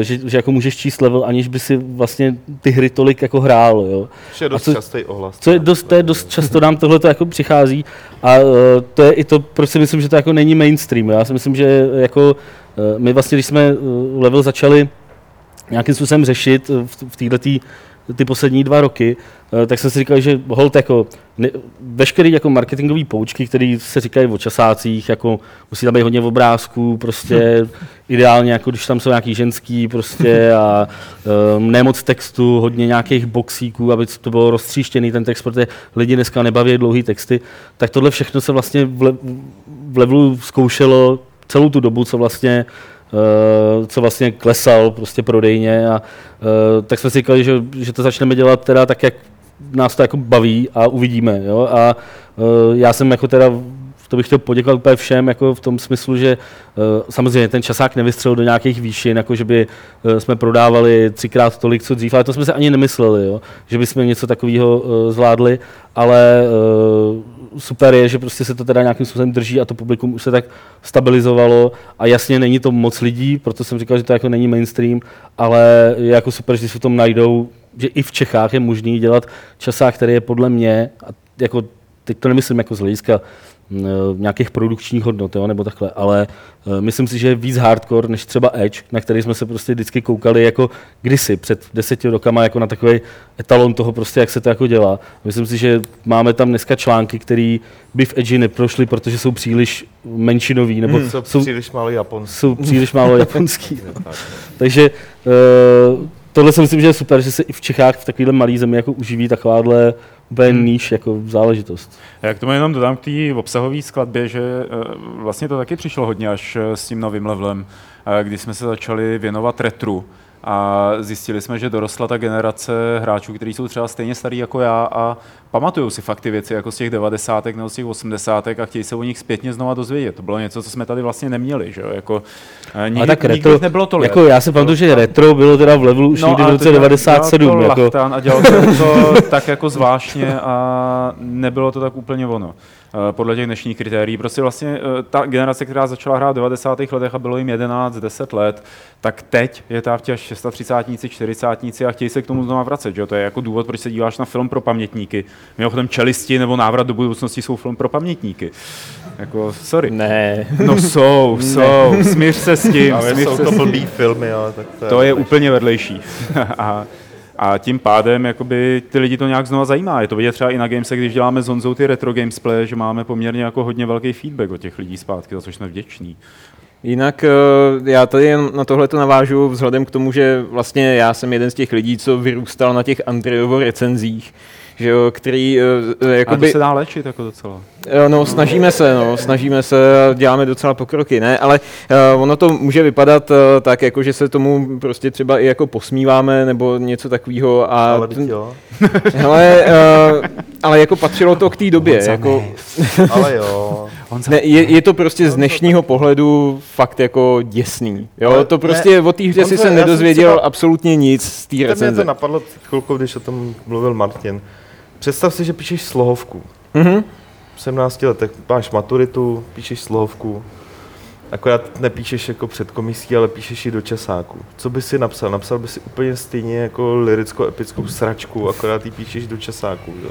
eh, že, že jako můžeš číst level, aniž by si vlastně ty hry tolik jako hrál. Jo. Je dost co- častý ohlas. Co je dost, to je dost často nám tohle jako přichází a uh, to je i to, proč si myslím, že to jako není mainstream. Já si myslím, že jako uh, my vlastně, když jsme level začali nějakým způsobem řešit v, v této ty poslední dva roky, eh, tak jsem si říkal, že hold jako ne, veškerý jako marketingové poučky, které se říkají o časácích, jako musí tam být hodně obrázků, prostě <laughs> ideálně, jako když tam jsou nějaký ženský prostě a um, nemoc textu, hodně nějakých boxíků, aby to bylo roztříštěný ten text, protože lidi dneska nebaví dlouhý texty, tak tohle všechno se vlastně v, le, v levelu zkoušelo celou tu dobu, co vlastně Uh, co vlastně klesal prostě prodejně a uh, tak jsme si říkali, že, že to začneme dělat teda tak, jak nás to jako baví a uvidíme. Jo? A uh, já jsem jako teda to bych chtěl poděkovat úplně všem, jako v tom smyslu, že uh, samozřejmě ten časák nevystřelil do nějakých výšin, jako že by uh, jsme prodávali třikrát tolik, co dřív, ale to jsme se ani nemysleli, jo? že bychom něco takového uh, zvládli, ale super je, že prostě se to teda nějakým způsobem drží a to publikum už se tak stabilizovalo a jasně není to moc lidí, proto jsem říkal, že to jako není mainstream, ale je jako super, že si v tom najdou, že i v Čechách je možný dělat časák, který je podle mě, a jako teď to nemyslím jako z hlediska nějakých produkčních hodnot, jo, nebo takhle, ale uh, myslím si, že je víc hardcore než třeba Edge, na který jsme se prostě vždycky koukali jako kdysi, před deseti rokama, jako na takový etalon toho prostě, jak se to jako dělá. Myslím si, že máme tam dneska články, které by v Edge neprošly, protože jsou příliš menšinový, nebo Hmm. Jsou příliš málo japonský. jsou příliš málo <laughs> japonský. No. Takže uh, tohle si myslím, že je super, že se i v Čechách v takovéhle malé zemi jako uživí takováhle úplně níž jako záležitost. Já k tomu jenom dodám k té obsahové skladbě, že eh, vlastně to taky přišlo hodně až eh, s tím novým levelem, eh, kdy jsme se začali věnovat retru a zjistili jsme, že dorostla ta generace hráčů, kteří jsou třeba stejně starý jako já a pamatují si fakt ty věci jako z těch 90. nebo z těch 80. a chtějí se o nich zpětně znova dozvědět. To bylo něco, co jsme tady vlastně neměli, že jo? Jako, eh, nikdy, Ale tak retro, nebylo tolik. jako já si pamatuju, že retro bylo teda v levelu už no, někdy v roce to dělal- 97. dělal to Jako, a dělal to <laughs> tak jako zvláštně a nebylo to tak úplně ono. Eh, Podle těch dnešních kritérií. Prostě vlastně eh, ta generace, která začala hrát v 90. letech a bylo jim 11, 10 let, tak teď je ta v těch 36, 40 a chtějí se k tomu znovu vracet. Že? jo? To je jako důvod, proč se díváš na film pro pamětníky. Mimochodem Čelisti nebo Návrat do budoucnosti jsou film pro pamětníky. Jako, sorry. Ne. No jsou, jsou. Smíř se s tím. Ale smíř jsou se to blbý filmy, ale tak to je... To je úplně vedlejší. <laughs> a, a tím pádem jakoby, ty lidi to nějak znova zajímá. Je to vidět třeba i na Gamese, když děláme s Honzou ty retro gamesplay, že máme poměrně jako hodně velký feedback od těch lidí zpátky, za což jsme vděční. Jinak eh, já tady jen na tohle to navážu vzhledem k tomu, že vlastně já jsem jeden z těch lidí, co vyrůstal na těch Andrejovo recenzích, že jo, který eh, eh, A to jakoby... se dá léčit jako docela. Jo, No, snažíme se, no, snažíme se, děláme docela pokroky, ne, ale uh, ono to může vypadat uh, tak, jako že se tomu prostě třeba i jako posmíváme nebo něco takového a Ale teď jo. <laughs> hele, uh, ale jako patřilo to k té době, Honza, jako, <laughs> Ale jo. ne, je, je, to prostě z dnešního pohledu fakt jako děsný, jo, Ale to ne, prostě o té hře si se nedozvěděl třeba- absolutně nic z té Víte, mě recenze. to napadlo před chvilkou, když o tom mluvil Martin. Představ si, že píšeš slohovku. Mhm. V 17 letech máš maturitu, píšeš slohovku. Akorát nepíšeš jako před komisí, ale píšeš ji do časáku. Co by si napsal? Napsal by si úplně stejně jako liricko-epickou sračku, akorát ji píšeš do časáku. Jo?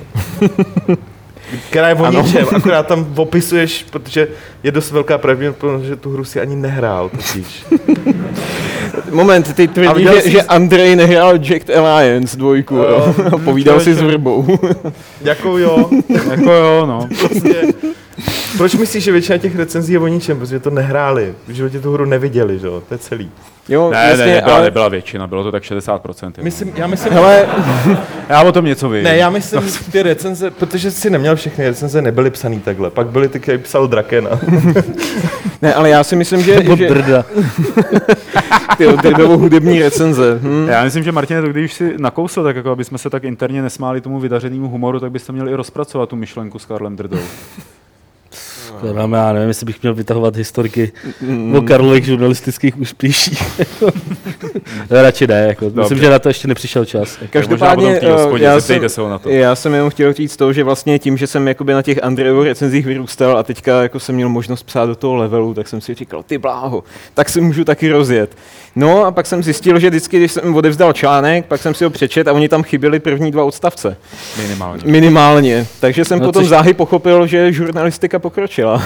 <laughs> Která je o Ano. ničem, akorát tam opisuješ, protože je dost velká pravděpodobnost, že tu hru si ani nehrál totiž. <laughs> Moment, ty tvrdíš, že, jsi- že Andrej nehrál Jacked Alliance dvojku, jo? <laughs> Jo, Povídal si s vrbou. jako jo, jako jo, no. prostě, proč myslíš, že většina těch recenzí je o ničem? Protože to nehráli, v životě tu hru neviděli, že jo? To je celý. Jo, Ne, jasně, ne, nebyla, ale... nebyla většina, bylo to tak 60%. jo. Myslím, já myslím, Hele, <laughs> Já o tom něco vím. ne, já myslím ty recenze, protože si neměl všechny recenze, nebyly psaný takhle. Pak byly ty, který psal Drakena. ne, ale já si myslím, že, <laughs> Nebo že drda. <laughs> ty Drdovo hudební recenze. Hm. Já myslím, že Martine, to když si nakousl, tak jako aby jsme se tak interně nesmáli tomu vydařenému humoru, tak byste měli i rozpracovat tu myšlenku s Karlem Drdou. Já, mám, já nevím, jestli bych měl vytahovat historiky o Karlových žurnalistických úspěších. <laughs> Radši ne, jako. myslím, Dobře. že na to ještě nepřišel čas. Každopádně, v té eh, hospodě, já, jsem, se ho na to. já jsem jenom chtěl říct to, že vlastně tím, že jsem jakoby na těch Andrejových recenzích vyrůstal a teďka jako jsem měl možnost psát do toho levelu, tak jsem si říkal, ty bláho, tak si můžu taky rozjet. No a pak jsem zjistil, že vždycky, když jsem odevzdal článek, pak jsem si ho přečet a oni tam chyběli první dva odstavce. Minimálně. Minimálně. Takže jsem No, potom což- záhy pochopil, že žurnalistika pokročila.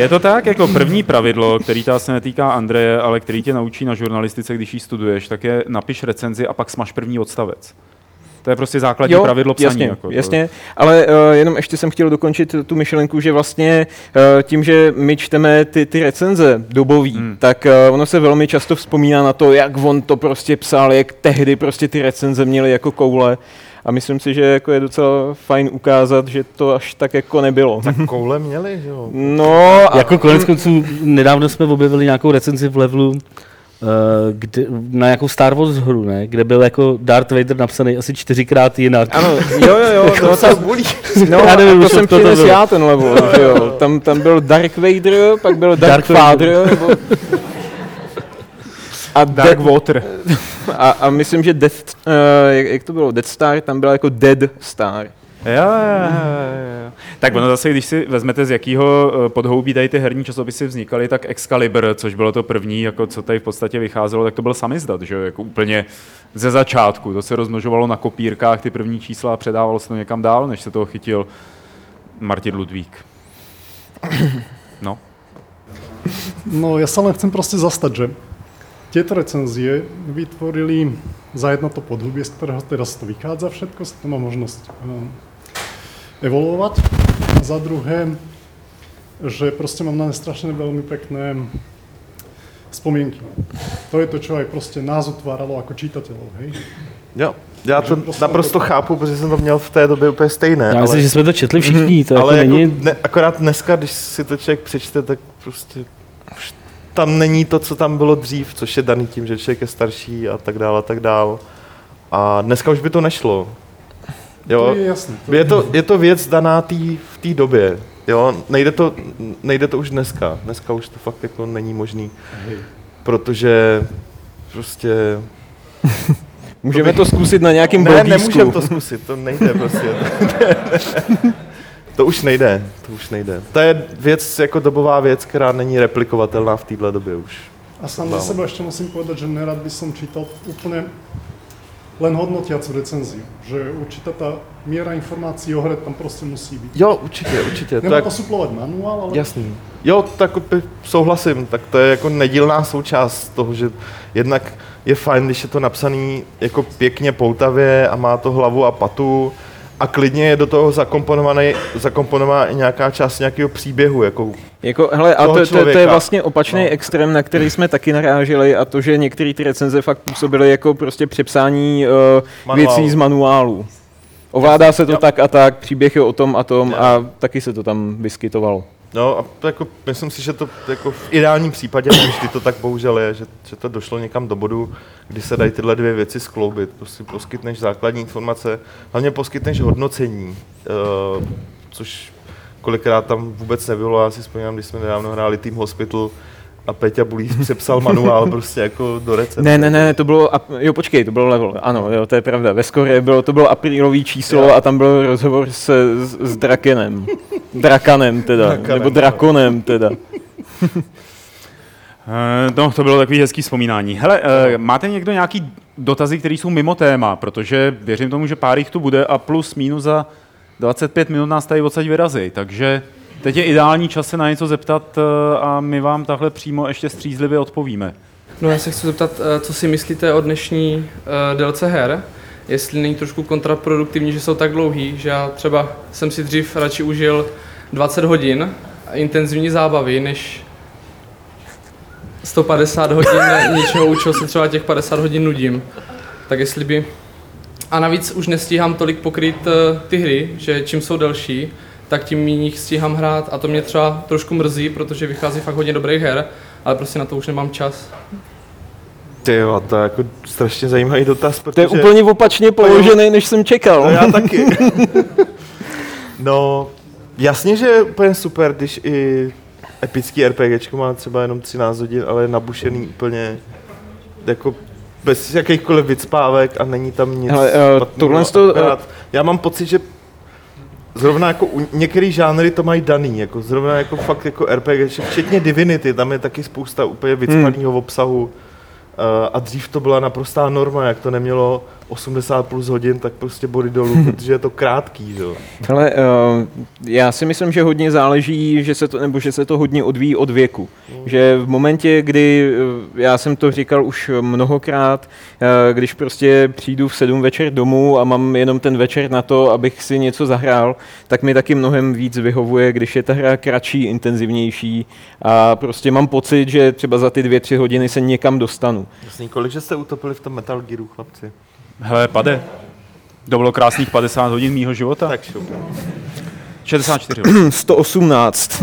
Je to tak, jako první pravidlo, který ta se netýká Andreje, ale který tě naučí na žurnalistice, když ji studuješ, tak je napiš recenzi a pak smaž první odstavec. To je prostě základní Jo, pravidlo psaní. jasně, jako to- jasně, ale uh, jenom ještě jsem chtěl dokončit tu myšlenku, že vlastně uh, tím, že my čteme ty, ty recenze dobový, hmm. tak uh, ono se velmi často vzpomíná na to, jak on to prostě psal, jak tehdy prostě ty recenze měly jako koule. A myslím si, že jako je docela fajn ukázat, že to až tak jako nebylo. Tak <laughs> koule měli, že jo? No, a, Jako konec konců, nedávno jsme objevili nějakou recenzi v levelu, kde, na nějakou Star Wars hru, ne? kde byl jako Darth Vader napsaný asi čtyřikrát jinak. ano, jo, jo, jo, <laughs> to, to, <laughs> no, Já nevím, to jsem to to přines bylo. já ten level, že jo. Tam, tam byl Dark Vader, pak byl Dark, Dark Father, Vader. nebo <laughs> A Dark de- Water. A, a myslím, že Death, uh, jak, jak to bylo, Death Star, tam byla jako Dead Star. Jo, jo, jo. Tak ono zase, když si vezmete, z jakého eh, podhoubí tady ty herní časopisy vznikaly, tak Excalibur, což bylo to první, jako co tady v podstatě vycházelo, tak to byl samizdat, že jako úplně ze začátku. To se rozmnožovalo na kopírkách ty první čísla a předávalo se to někam dál, než se toho chytil Martin Ludvík. No. No ja sa len chcem proste zastať, že tieto recenzie vytvorili za jedno to podhubie, z ktorého teraz to vychádza všetko, sa to má možnosť evoluovať. A za druhé, že proste mám na ne strašne veľmi pekné spomienky. To je to, čo aj proste nás utváralo ako čitateľov, hej? Jo, já to prostě naprosto to- chápu, protože jsem to měl v té době úplně stejné. Já myslím, že jsme to četli všichni, to ale jako jako není... ne, akorát dneska, když si to člověk přečte, tak prostě už tam není to, co tam bylo dřív, což je daný tím, že člověk je starší a tak dále a tak dále. A dneska už by to nešlo. Jo, To je jasné. To je to, je to věc daná tý, v té době. Jo, nejde to, nejde to už dneska. Dneska už to fakt jako není možný. Protože prostě... <laughs> Můžeme to zkusit na nějakém Ne, blogísku. nemůžeme to zkusit, to nejde prostě. <laughs> to už nejde, to už nejde. To je věc, jako dobová věc, která není replikovatelná v téhle době už. A sám za seba ešte musím povedať, že nerad by som čítal úplne len hodnotiacu recenziu. Že určitá tá miera informácií o hre tam proste musí byť. Jo, určitě, určitě. Nemá to suplovať manuál, ale Jasný. Jo, tak souhlasím, tak to je jako nedílná součást toho, že jednak je fajn, když je to napsaný jako pěkně poutavě a má to hlavu a patu a klidně je do toho zakomponovaný, zakomponovaná i nějaká část nějakého příběhu, jako Jako, hele, a to, to, to je vlastně opačný No. extrém, na který jsme taky naráželi a to, že některé ty recenze fakt působily jako prostě přepsání uh, věcí z manuálu. Ovládá se to tak a tak, příběh je o tom a tom a taky se to tam vyskytovalo. No a to jako, myslím si, že to jako v ideálním případě, <coughs> vždy to tak bohužel je, že, že to došlo někam do bodu, kdy se dají tyhle dvě věci skloubit. Prostě poskytneš základní informace, hlavně poskytneš hodnocení, uh, což kolikrát tam vůbec nebylo. Já si vzpomínám, když jsme nedávno hráli Team Hospital a Peťa Bulíš přepsal manuál prostě jako do recepce. Ne, ne, ne, to bylo, ap- jo počkej, to bylo level, ano, jo, to je pravda, ve Skore bylo, to bylo aprílový číslo Jo. a tam byl rozhovor s, s, s Drakenem, Drakanem teda, Drakanem, nebo. Drakonem teda. Eh, No, to bylo takový hezký vzpomínání. Hele, eh, máte někdo nějaký dotazy, které jsou mimo téma, protože věřím tomu, že pár jich tu bude a plus minus za 25 minut nás tady odsaď vyrazí, takže teď je ideální čas se na něco zeptat eh, a my vám takhle přímo ještě střízlivě odpovíme. No já se chci zeptat, eh, co si myslíte o dnešní uh, délce her? Jestli není trošku kontraproduktivní, že jsou tak dlouhý, že já třeba jsem si dřív radši užil 20 hodin intenzivní zábavy, než 150 hodin <laughs> něčeho, u čeho se třeba těch 50 hodin nudím. Tak jestli by... A navíc už nestíhám tolik pokryt ty hry, že čím jsou delší, tak tím méně jich stíhám hrát a to mě třeba trošku mrzí, protože vychází fakt hodně dobrých her, ale prostě na to už nemám čas. Ty jo, to je jako strašně zajímavý dotaz, protože... To je úplně opačně položený, než jsem čekal. No já <laughs> taky. no, jasně, že je úplně super, když i epický RPGčko má třeba jenom 13 hodin, ale je nabušený úplně jako bez jakýchkoliv vycpávek a není tam nic Hele, špatného. tohle to, Akorát Já mám pocit, že zrovna jako u některý žánry to mají daný, jako zrovna jako fakt jako RPG, včetně Divinity, tam je taky spousta úplně vycpanýho obsahu. Eh, a dřív to byla naprostá norma, jak to nemělo 80 plus hodin, tak prostě body dolů, <laughs> protože je to krátký, že jo. Hele, uh, já si myslím, že hodně záleží, že se to, nebo že se to hodně odvíjí od věku. Že v momentě, kdy, eh, já jsem to říkal už mnohokrát, eh, když prostě přijdu v sedm večer domů a mám jenom ten večer na to, abych si něco zahrál, tak mi taky mnohem víc vyhovuje, když je ta hra kratší, intenzivnější a prostě mám pocit, že třeba za ty dvě, tři hodiny se někam dostanu. Jasný, kolik že jste utopili v tom Metal Gearu, chlapci? Hele, pade. To bylo krásných 50 hodin mýho života. Tak šup. 64. 118.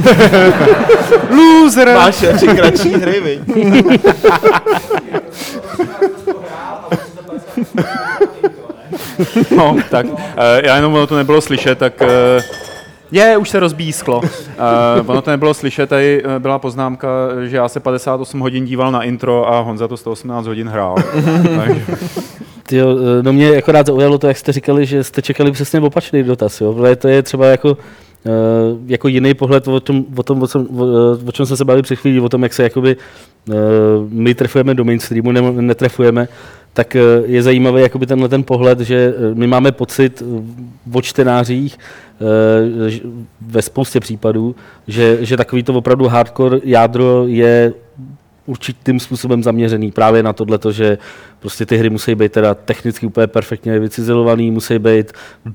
Loser! Máš radši kratší hry, viď? <laughs> No, tak eh, já jenom ono to nebylo slyšet, tak eh, Je, už se rozbíjí sklo. Uh, <laughs> ono to nebylo slyšet, tady eh, byla poznámka, že já se 58 hodin díval na intro a Honza to 118 hodin hrál. <laughs> Takže... Tyjo, no mě akorát zaujalo to, jak jste říkali, že jste čekali přesně opačný dotaz, jo? Protože to je třeba jako, Uh, jako jiný pohled o tom, o, tom, o, tom, o, o čem jsme se bavili před chvílí, o tom, jak se jakoby, uh, my trefujeme do mainstreamu, ne, netrefujeme, tak uh, je zajímavý jakoby tenhle ten pohled, že my máme pocit o čtenářích ve spoustě případů, že, že takový to opravdu hardcore jádro je určitým způsobem zaměřený právě na tohle, že prostě ty hry musí být teda technicky úplně perfektně vycizelovaný, musí být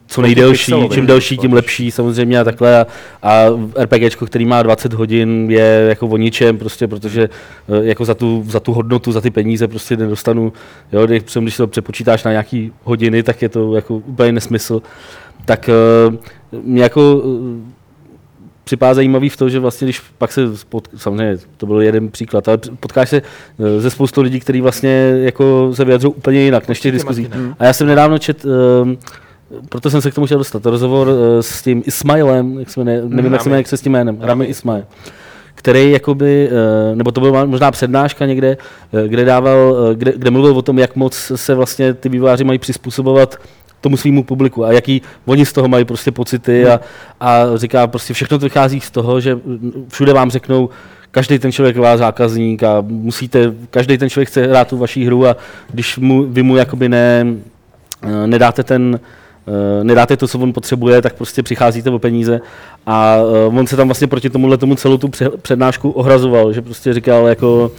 co nejdelší, čím delší, tím lepší samozřejmě a takhle. A, a RPG, který má 20 hodin, je jako o ničem, prostě, protože eh, jako za tu, za tu hodnotu, za ty peníze prostě nedostanu. Jo, když, to přepočítáš na nějaký hodiny, tak je to jako úplně nesmysl. Tak uh, mě jako připadá zajímavý v tom, že vlastně, když pak se, pot, samozřejmě to byl jeden příklad, ale potkáš se eh, ze spoustu lidí, kteří vlastně jako se vyjadřují úplně jinak než těch diskuzí. A já jsem nedávno čet, um, proto jsem se k tomu chtěl dostat, rozhovor uh, s tím Ismailem, jak jsme ne, nevím, hmm, jak se jmenuje, jak se s tím jménem, Rami. Ismail který jakoby, nebo to byla možná přednáška někde, kde dával, kde, kde mluvil o tom, jak moc se vlastně ty vývojáři mají přizpůsobovat tomu svýmu publiku a jaký oni z toho mají prostě pocity a, a říká prostě všechno to vychází z toho, že všude vám řeknou, každý ten člověk je váš zákazník a musíte, každý ten člověk chce hrát tu vaší hru a když mu, vy mu jakoby ne, eh, nedáte ten, eh, nedáte to, co on potřebuje, tak prostě přicházíte o peníze. A eh, on se tam vlastně proti tomuhle tomu celou tu přednášku ohrazoval, že prostě říkal jako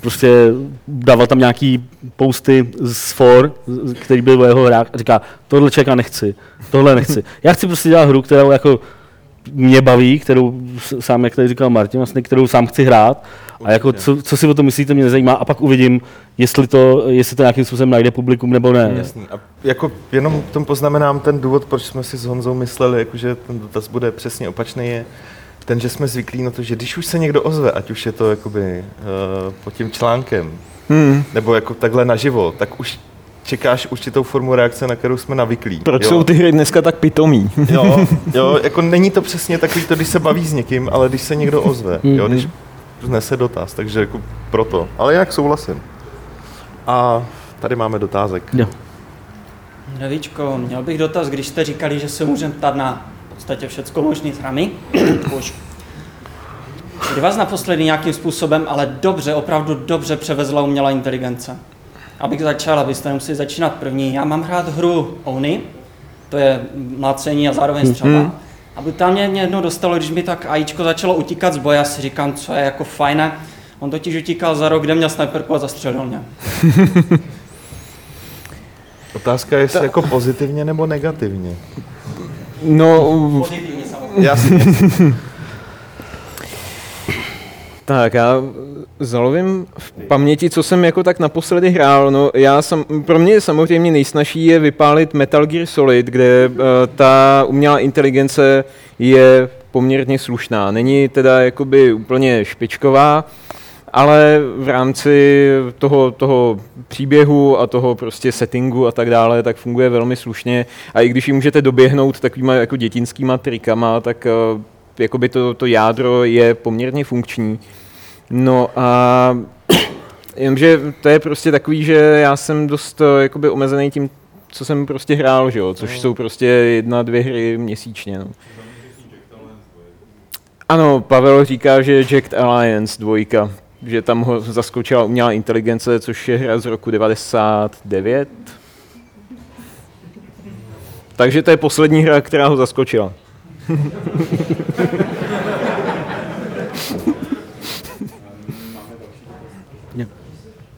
prostě dával tam nějaký posty z for, který byl jeho hrách a říká, tohle čeká nechci, tohle nechci. Já chci prostě dělat hru, kterou jako mě baví, kterou sám, jak tady říkal Martin, vlastně, kterou sám chci hrát a jako co, co, si o tom myslíte, mě nezajímá a pak uvidím, jestli to, jestli to nějakým způsobem najde publikum nebo ne. Jasný. A jako jenom tom poznamenám ten důvod, proč jsme si s Honzou mysleli, jako, že ten dotaz bude přesně opačný, je, ten, že jsme zvyklí na to, že když už se někdo ozve, ať už je to jakoby uh, pod tím článkem, hmm. nebo jako takhle naživo, tak už čekáš určitou formu reakce, na kterou jsme navyklí. Proč jo? jsou ty hry dneska tak pitomí? jo, <laughs> jo, jako není to přesně takový to, když se baví s někým, ale když se někdo ozve, jo, hmm. když znese dotaz, takže jako proto. Ale jak souhlasím. A tady máme dotázek. Jo. Nevíčko, měl bych dotaz, když jste říkali, že se můžeme ptát na podstatě všecko možný s hrami. <clears throat> Už. Kdy vás naposledy nějakým způsobem, ale dobře, opravdu dobře převezla umělá inteligence? Abych začal, abyste nemuseli začínat první. Já mám hrát hru Ony, to je mlácení a zároveň střeba. Mm-hmm. A brutálně mě jedno dostalo, když mi tak AIčko začalo utíkat z boje, já si říkám, co je jako fajné. On totiž utíkal za rok, kde měl sniperku a zastřelil mě. <laughs> Otázka je, jestli Ta... jako pozitivně nebo negativně. No, jasně. <laughs> tak já zalovím v paměti, co jsem jako tak naposledy hrál. No, já sam, pro mě samozřejmě nejsnažší je vypálit Metal Gear Solid, kde uh, ta umělá inteligence je poměrně slušná. Není teda jakoby úplně špičková, ale v rámci toho, toho příběhu a toho prostě settingu a tak dále, tak funguje velmi slušně. A i když ji můžete doběhnout takovýma jako dětinskýma trikama, tak uh, jakoby to, to jádro je poměrně funkční. No a <clears throat> jenomže to je prostě takový, že já jsem dost uh, jakoby omezený tím, co jsem prostě hrál, že jo? což no. jsou prostě jedna, dvě hry měsíčně. No. Ano, Pavel říká, že Jacked Alliance dvojka že tam ho zaskočila umělá inteligence, což je hra z roku 99. Takže to je poslední hra, která ho zaskočila. <laughs>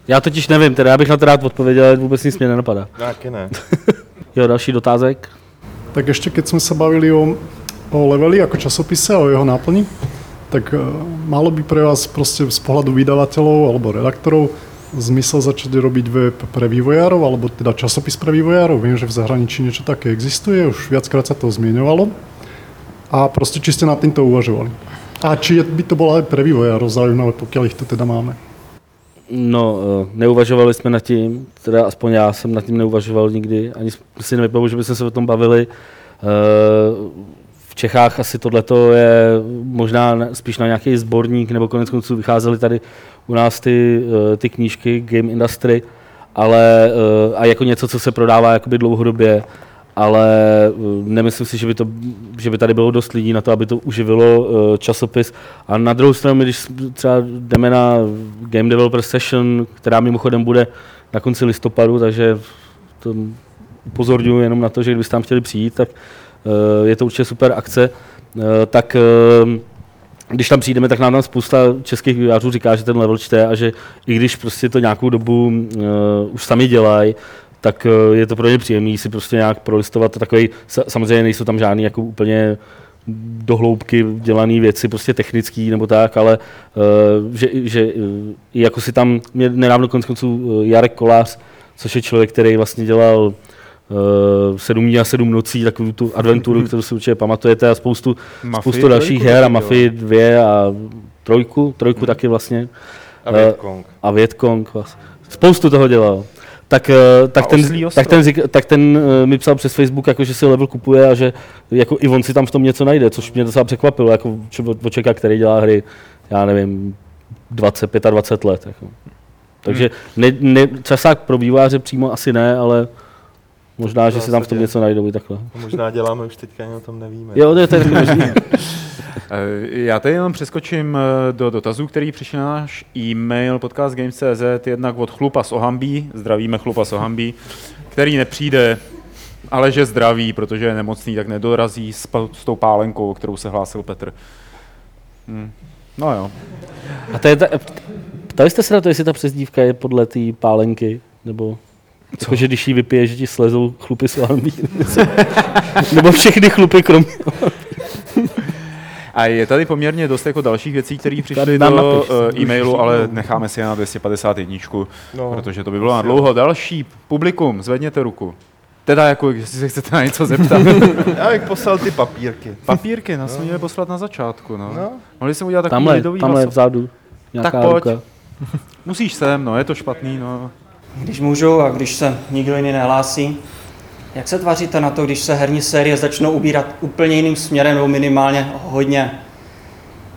Já totiž nevím, teda já bych na to rád odpověděl, ale vůbec nic mě nenapadá. Taky ne. <laughs> jo, další dotázek. Tak ještě, keď jsme se bavili o, o leveli jako časopise, o jeho náplni, tak uh, malo by pre vás proste z pohľadu vydavateľov alebo redaktorov zmysel začať robiť web pre vývojárov, alebo teda časopis pre vývojárov. Viem, že v zahraničí niečo také existuje, už viackrát sa to zmieňovalo. A proste, či ste nad týmto uvažovali. A či by to bolo aj pre vývojárov zaujímavé, pokiaľ ich to teda máme. No, eh, neuvažovali jsme nad tím, teda aspoň já jsem nad tím neuvažoval nikdy, ani si nevybavu, že bychom se o tom bavili. Čechách asi tohleto je možná spíš na nějaký sborník, nebo konec konců vycházely tady u nás ty, eh, ty knížky Game Industry, ale eh, a jako něco, co se prodává jakoby dlouhodobě, ale eh, nemyslím si, že by, to, že by tady bylo dost lidí na to, aby to uživilo časopis. A na druhou stranu, když třeba jdeme na Game Developer Session, která mimochodem bude na konci listopadu, takže to upozorňuji jenom na to, že kdybyste tam chtěli přijít, tak je to určitě super akce. Eh, Tak eh, když tam přijdeme, tak nám tam spousta českých vývojářů říká, že ten level čte a že i když prostě to nějakou dobu už sami dělají, tak je to pro ně příjemný si prostě nějak prolistovat takový, sa- samozřejmě nejsou tam žádný jako úplně dohloubky dělané věci, prostě technický nebo tak, ale uh, že, že jako si tam, mě nedávno konec konců Jarek Kolář, což je člověk, který vlastně dělal uh, sedm dní a sedm nocí, takovou tu adventuru, kterou si určitě pamatujete a spoustu, Mafii spoustu dalších her a Mafii 2 a trojku, trojku taky vlastně. A Eh, Vietcong. A Vietcong vlastně. Spoustu toho dělal. Tak, eh, tak, A ten, tak, ten, tak ten eh, mi psal přes Facebook, jako, že si level kupuje a že jako i on si tam v tom něco najde, což mě docela překvapilo, jako od člověka, který dělá hry, já nevím, 20, 25 let. Jako. Takže ne, ne, časák pro výváře přímo asi ne, ale možná, že si tam v tom něco najdou i takhle. Možná děláme už teďka, ani o tom nevíme. Jo, to je, možný. <laughs> Eh, Já tady jenom přeskočím eh, do dotazů, který přišel na náš e-mail podcastgames.cz, jednak od Chlupa z Ohambí, zdravíme Chlupa z Ohambí, který nepřijde, ale že zdraví, protože je nemocný, tak nedorazí s, s tou pálenkou, o kterou se hlásil Petr. Hm. No jo. A to je ta, ptali jste se na to, jestli ta přezdívka je podle té pálenky, nebo jako, že když ji vypije, že ti slezou chlupy ohambí. <laughs> nebo všechny chlupy kromě A je tady poměrně dost jako dalších věcí, které přišly do napiš. eh, e-mailu, ale necháme si je na 251, No. protože to by bylo na dlouho. Další publikum, zvedněte ruku. Teda jako, jestli se chcete na něco zeptat. <laughs> Já bych poslal ty papírky. Papírky nás jsme měli poslat na začátku, no. No. Mohli jsme udělat takový Tamhle, lidový tamhle vzadu. Nějaká Tak pojď. ruka. Musíš sem, no, je to špatný, no. Když můžu a když se nikdo jiný nehlásí, jak se tváříte na to, když se herní série začnou ubírat úplně jiným směrem nebo minimálně hodně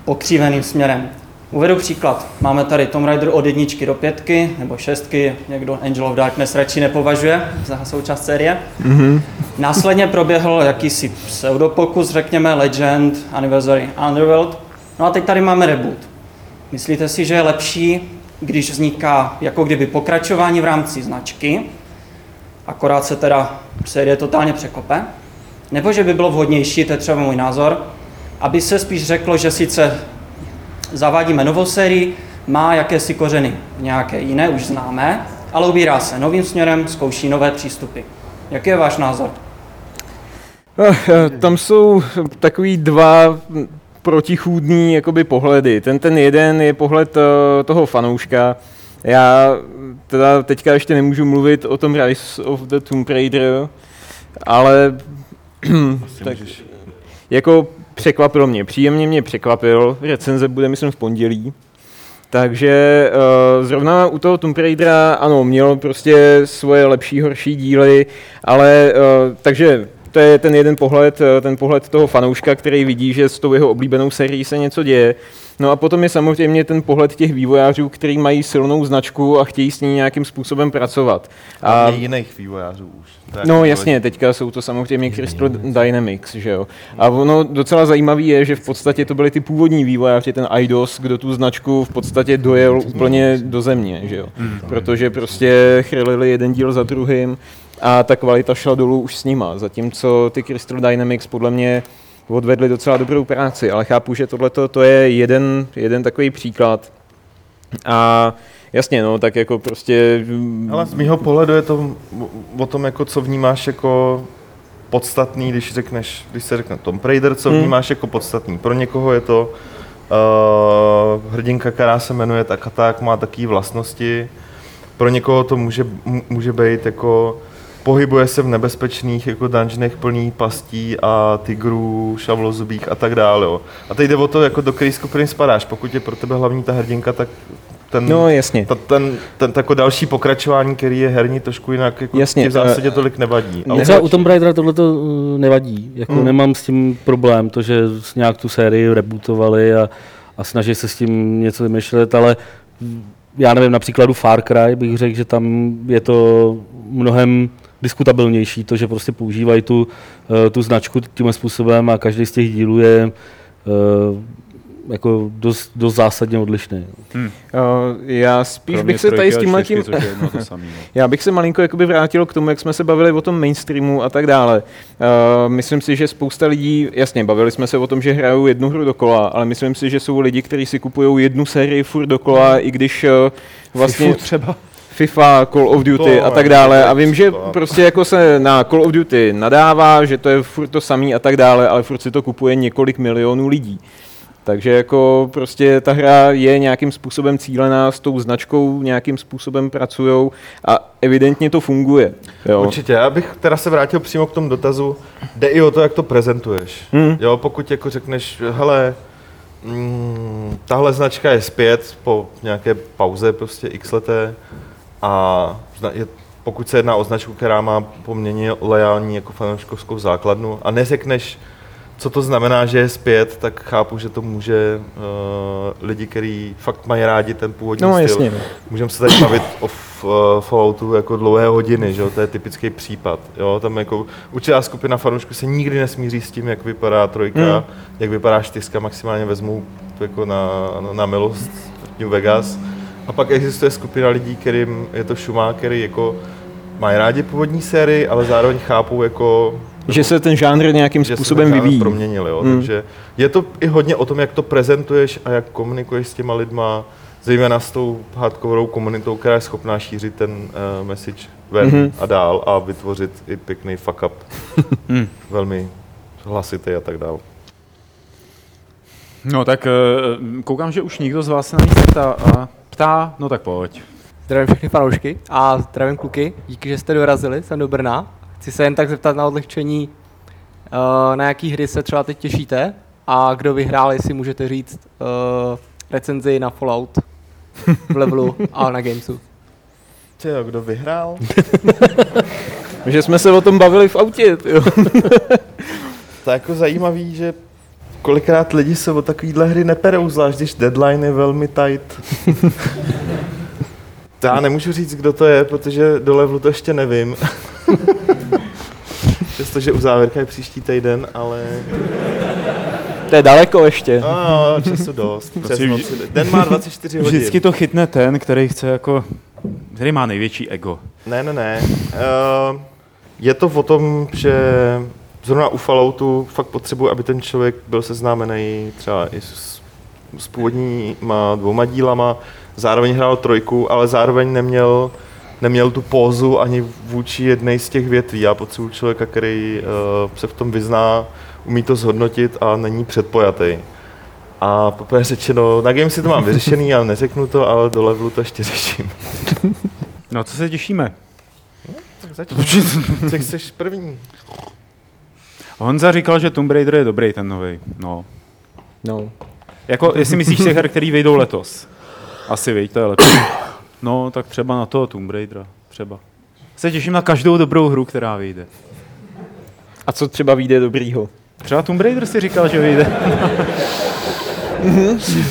pokřiveným směrem? Uvedu příklad. Máme tady Tomb Raider od jedničky do pětky nebo šestky, někdo Angel of Darkness radši nepovažuje za součást série. Mhm. Následně proběhl jakýsi pseudopokus, řekněme Legend, Anniversary, Underworld. No a teď tady máme reboot. Myslíte si, že je lepší, když vzniká jako kdyby pokračování v rámci značky, akorát se teda série totálně překope, nebo že by bylo vhodnější, to je třeba můj názor, aby se spíš řeklo, že sice zavádíme novou sérii, má jakési kořeny nějaké jiné, už známé, ale ubírá se novým směrem, zkouší nové přístupy. Jaký je váš názor? Eh, eh, Tam jsou takový dva protichůdný jakoby pohledy. Ten, ten jeden je pohled eh, toho fanouška. Já teda teďka ještě nemůžu mluvit o tom Rise of the Tomb Raider, ale <clears throat> tak, jako překvapilo mě, příjemně mě překvapil, recenze bude myslím v pondělí, takže uh, zrovna u toho Tomb Raidera, ano, měl prostě svoje lepší, horší díly, ale uh, takže to je ten jeden pohled, eh, ten pohled toho fanouška, který vidí, že s tou jeho oblíbenou sérií se něco děje. No a potom je samozřejmě ten pohled těch vývojářů, kteří mají silnou značku a chtějí s ní nějakým způsobem pracovat. A jiných vývojářů už. Je No jako jasně, teďka jsou to samozřejmě Crystal Dynamics, že jo. A ono docela zajímavé je, že v podstatě to byli ty původní vývojáři, ten IDOS, kdo tu značku v podstatě dojel úplně do země, že jo. Protože prostě chrlili jeden díl za druhým a ta kvalita šla dolů už s nima, zatímco ty Crystal Dynamics podle mě odvedli docela dobrou práci, ale chápu, že tohle to je jeden, jeden takový příklad. A jasně, no, tak jako prostě... Ale z mýho pohledu je to o tom, jako co vnímáš jako podstatný, když řekneš, když se řekne Tom Raider, co Hmm. vnímáš jako podstatný. Pro někoho je to uh, hrdinka, která se jmenuje tak a tak, má takové vlastnosti. Pro někoho to může, může být jako pohybuje se v nebezpečných jako dungeonech plný pastí a tigrů, šavlozubých a tak dále. Jo. A teď jde o to, jako do které skupiny spadáš. Pokud je pro tebe hlavní ta hrdinka, tak ten, No, jasně. Ta, ten, ten, jako další pokračování, který je herní trošku jinak, jako Jasně, v zásadě eh, tolik nevadí. Mě třeba u Tomb Raidera tohle to nevadí. Jako Hmm. Nemám s tím problém, to, že nějak tu sérii rebootovali a, a snaží se s tím něco vymýšlet, ale já nevím, na příkladu Far Cry bych řekl, že tam je to mnohem diskutabilnější, to, že prostě používají tu, eh, tu značku tímhle způsobem a každý z těch dílů je eh, jako dost, dost zásadně odlišný. Hmm. Uh, já spíš Kromě bych se tady s tím... samý, no. <laughs> já bych se malinko jakoby vrátil k tomu, jak jsme se bavili o tom mainstreamu a tak dále. Uh, myslím si, že spousta lidí, jasně, bavili jsme se o tom, že hrajou jednu hru dokola, ale myslím si, že jsou lidi, kteří si kupují jednu sérii furt dokola, i když uh, vlastně... Fifu třeba. FIFA, Call of Duty To a tak dále. A vím, že prostě jako se na Call of Duty nadává, že to je furt to samý a tak dále, ale furt si to kupuje několik milionů lidí. Takže jako prostě ta hra je nějakým způsobem cílená, s tou značkou nějakým způsobem pracujou a evidentně to funguje. Jo. Určitě, já bych teda se vrátil přímo k tomu dotazu. Jde i o to, jak to prezentuješ. Hmm. Jo, pokud jako řekneš, hele, mm, tahle značka je zpět po nějaké pauze prostě x leté a je, pokud se jedná o značku, která má poměrně loajální jako fanouškovskou základnu a neřekneš, co to znamená, že je zpět, tak chápu, že to může uh, lidi, kteří fakt mají rádi ten původní No, styl. jasně. Můžeme se tady bavit o f, uh, Falloutu jako dlouhé hodiny, že jo? to je typický případ. Jo? Tam jako určitá skupina fanoušků se nikdy nesmíří s tím, jak vypadá trojka, Hmm. jak vypadá čtyřka, maximálně vezmu to jako na, na, na milost New Vegas. A pak existuje skupina lidí, kterým je to šumá, který jako mají rádi původní sérii, ale zároveň chápou jako Že se ten žánr nějakým že se způsobem ten žánr vyvíjí. proměnil, jo. Hmm. Takže je to i hodně o tom, jak to prezentuješ a jak komunikuješ s těma lidma, zejména s tou hardcoreovou komunitou, která je schopná šířit ten uh, message ven Mhm. a dál a vytvořit i pěkný fuck up. <laughs> Hmm. Velmi hlasitý a tak dál. No tak eh, koukám, že už nikdo z vás se na nic neptá a ptá, no tak pojď. Zdravím všechny fanoušky a zdravím kluky. Díky, že jste dorazili sem do Brna. Chci se jen tak zeptat na odlehčení, uh, na jaký hry se třeba teď těšíte a kdo vyhrál, jestli můžete říct uh, recenzi na Fallout v levelu <laughs> a na Gamesu. Ty jo, kdo vyhrál? <laughs> Že jsme se o tom bavili v autě. Jo. To je jako zajímavý, že kolikrát lidi se o takovýhle hry neperou, zvlášť když deadline je velmi tight. <laughs> To já nemůžu říct, kdo to je, protože do levelu to ještě nevím. <laughs> Přestože u závěrka je příští týden, ale... To je daleko ještě. No, času dost. Přes Prostě Den má 24 hodin. Vždycky to chytne ten, který chce jako, který má největší ego. Ne, ne, ne. Uh, je to o tom, že zrovna u Falloutu fakt potřebuji, aby ten člověk byl seznámený třeba i s, s původníma dvouma dílama, zároveň hrál trojku, ale zároveň neměl, neměl tu pózu ani vůči jedné z těch větví. Já potřebuji člověka, který uh, se v tom vyzná, umí to zhodnotit a není předpojatý. A poprvé řečeno, na game si to mám vyřešený, já neřeknu to, ale do levelu to ještě řeším. No co se těšíme? Tak začni. Co chceš první? Honza říkal, že Tomb Raider je dobrý ten nový. No. No. Jako, jestli myslíš těch her, který vyjdou letos. Asi víš, to je lepší. No, tak třeba na toho Tomb Raidera. Třeba. Se těším na každou dobrou hru, která vyjde. A co třeba vyjde dobrýho? Třeba Tomb Raider si říkal, že vyjde.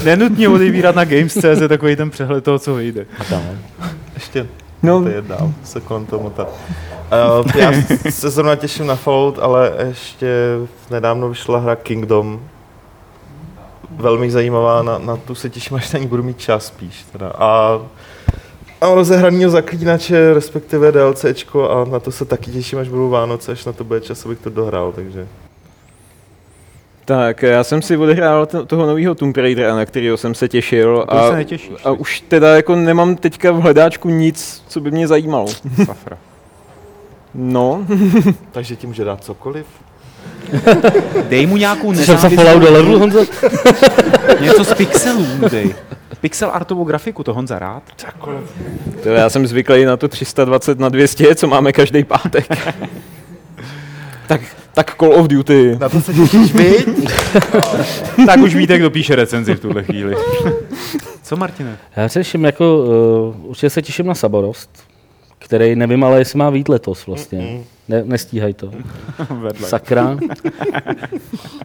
Nenutně odebírat na Games.cz takový ten přehled toho, co vyjde. Ještě No. to je dál, se kolem toho motat. Uh, já se zrovna těším na Fallout, ale ještě nedávno vyšla hra Kingdom. Velmi zajímavá, na, na tu se těším, až na ní budu mít čas spíš. Teda. A, a rozehraného zaklínače, respektive DLCčko a na to se taky těším, až budou Vánoce, až na to bude čas, abych to dohrál, takže... Tak, já jsem si odehrál to- toho nového Tomb Raidera, na kterého jsem se těšil. A, se netěšíš, a už teda jako nemám teďka v hledáčku nic, co by mě zajímalo. Safra. No. <laughs> takže ti může dát cokoliv. Dej mu nějakou Jsi se do levelu, Honzo? <laughs> Něco z pixelů mu dej. Pixel artovou grafiku, to Honza rád. To já jsem zvyklý na to 320 na 200, co máme každý pátek. <laughs> tak Tak Call of Duty. Na to se těšíš, viď? <laughs> tak už víte, kdo píše recenzi v tuhle chvíli. Co, Martine? Já se těším jako, uh, určitě se těším na Saborost, který nevím, ale jestli má vít letos vlastně. Ne, nestíhají to. <laughs> Vedle. Sakra.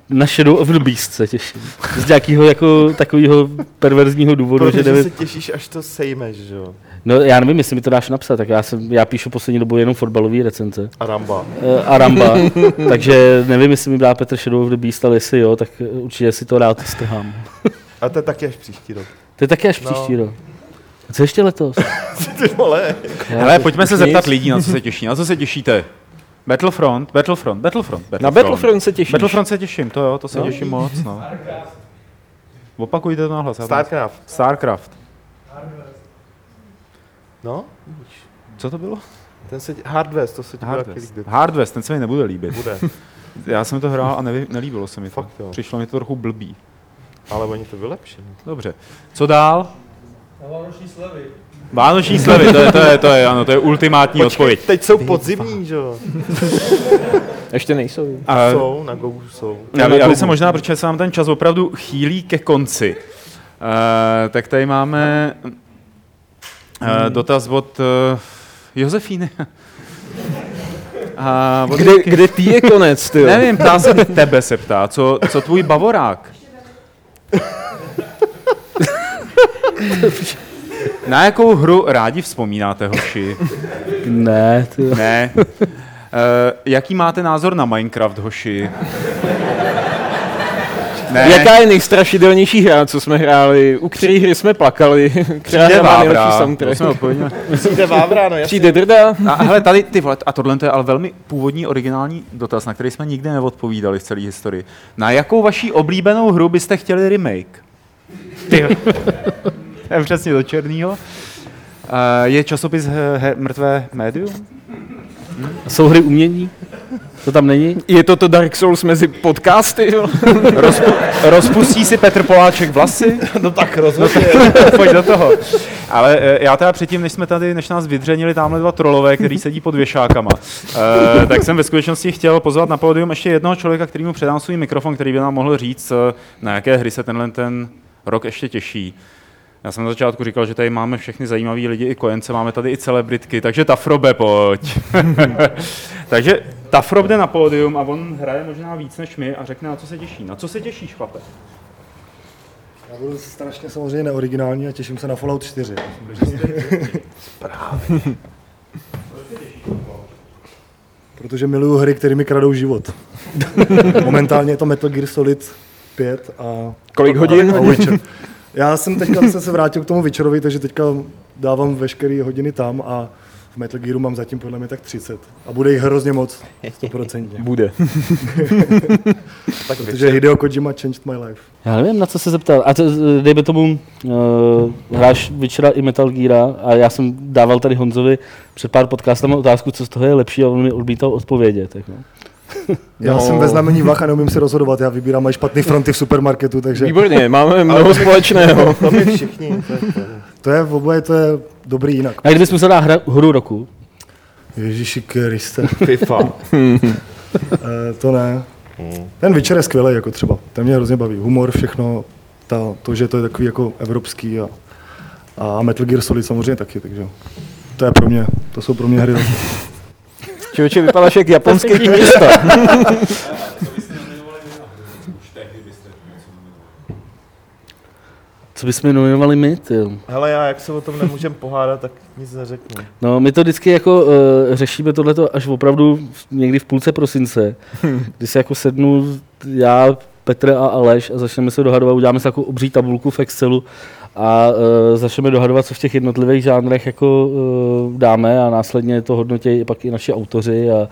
Na Shadow of the Beast se těším. Z nějakého jako takového perverzního důvodu, Protože že nevím. se těšíš, až to sejmeš, že jo? No já nevím, jestli mi to dáš napsat, tak já, jsem, já píšu poslední dobou jenom fotbalové recenze. A Ramba. Eh, A Ramba. <laughs> Takže nevím, jestli mi dá Petr Shadow of the Beast, ale jestli jo, tak eh, určitě si to rád strhám. <laughs> A to je taky až příští rok. To je taky až No. příští rok. A co ještě letos? Ty vole. Hele, pojďme se zeptat lidí, na co se těší. Na co se těšíte? Battlefront, Battlefront, Battlefront. Na Battlefront se těšíš? Battlefront se těším, to jo, to se No. těším moc, no. Opakujte to nahlas. to- Starcraft. Starcraft. No? Co to bylo? Ten se, Hardwest, to se ti taky Hardwest. líbit. Hardwest, ten se mi nebude líbit. Bude. <laughs> Já jsem to hrál a neví, nelíbilo se mi to. Fakt jo. Přišlo mi to trochu blbý. Ale oni to vylepšili. Dobře. Co dál? Vánoční slevy. Vánoční slevy, to je, to je, to je, ano, to je ultimátní Počkej, odpověď. teď jsou podzimní, že jo? Ještě nejsou. A- Jsou, na Gogu jsou. Já, já bych se možná, protože se nám ten čas opravdu chýlí ke konci, uh, tak tady máme uh, dotaz od uh, Josefíny. <laughs> A od Kde, kde ty je konec, ty? Nevím, ptá se tebe se ptá, co, co tvůj bavorák? <laughs> Na jakou hru rádi vzpomínáte, hoši? Ne, ty. Ne. Uh, jaký máte názor na Minecraft, hoši? Ne. Jaká je nejstrašidelnější hra, co jsme hráli? U které hry jsme plakali? Která Přijde hra nejlepší Vávra, to soundtrack? Přijde Vávra, no jasně. Přijde Drda? A hele, tady ty vole, a tohle je ale velmi původní originální dotaz, na který jsme nikdy neodpovídali v celé historii. Na jakou vaší oblíbenou hru byste chtěli remake? Ty. To je přesně do černýho. Uh, je časopis he, he, Mrtvé médium? Jsou hry umění? To tam není? Je to to Dark Souls mezi podcasty? jo? <laughs> Rozpu, rozpustí si Petr Poláček vlasy? No tak rozhodně. <laughs> Pojď do toho. Ale eh, já teda předtím, než jsme tady, než nás vydřenili tamhle dva trolové, který sedí pod věšákama, eh, tak jsem ve skutečnosti chtěl pozvat na pódium ještě jednoho člověka, který mu předám svůj mikrofon, který by nám mohl říct, eh, na jaké hry se tenhle ten rok ještě těší. Já jsem na začátku říkal, že tady máme všechny zajímaví lidi i kojence, máme tady i celebritky, takže Tafrobe, pojď. <laughs> takže Tafrob jde na pódium a on hraje možná víc než my a řekne, na co se těší. Na co se těšíš, chlape? Já budu strašně samozřejmě neoriginální a těším se na Fallout 4. <laughs> Protože miluju hry, které mi kradou život. <laughs> Momentálně je to Metal Gear Solid 5 a... Kolik hodin? A Witcher. Já jsem teďka jsem se vrátil k tomu Witcherovi, takže teďka dávám veškeré hodiny tam a v Metal Gearu mám zatím podle mě tak 30. A bude jich hrozně moc, 100%. Bude. <laughs> tak Protože Hideo Kojima changed my life. Já nevím, na co se zeptal. A to, dejme tomu, uh, hráš Witchera i Metal Geara a já jsem dával tady Honzovi před pár podcastama otázku, co z toho je lepší a on mi odmítal odpovědět. Jako. Já No. jsem ve znamení vach a neumím si rozhodovat, já vybírám aj špatný fronty v supermarketu, takže... Výborně, máme mnoho společného. To my všichni. To je, to je v oboje, to je dobrý jinak. A kdybys musel dát hra, hru roku? Ježíši Kriste. FIFA. <laughs> Eh, to ne. Ten Witcher je skvělý, jako třeba. Ten mě hrozně baví. Humor, všechno, ta, to, že to je takový jako evropský a, a Metal Gear Solid samozřejmě taky, takže to je pro mě, to jsou pro mě hry. <laughs> Člověče, vypadáš jak japonský města. Co bychom nominovali my, ty? Hele, já jak se o tom nemůžem pohádat, tak nic neřeknu. No, my to vždycky jako uh, řešíme tohleto až opravdu v- někdy v půlce prosince, <laughs> kdy se jako sednu já, Petr a Aleš a začneme se dohadovat, uděláme si jako obří tabulku v Excelu a uh, začneme dohadovat, co v těch jednotlivých žánrech jako uh, dáme a následně to hodnotí pak i naši autoři a uh,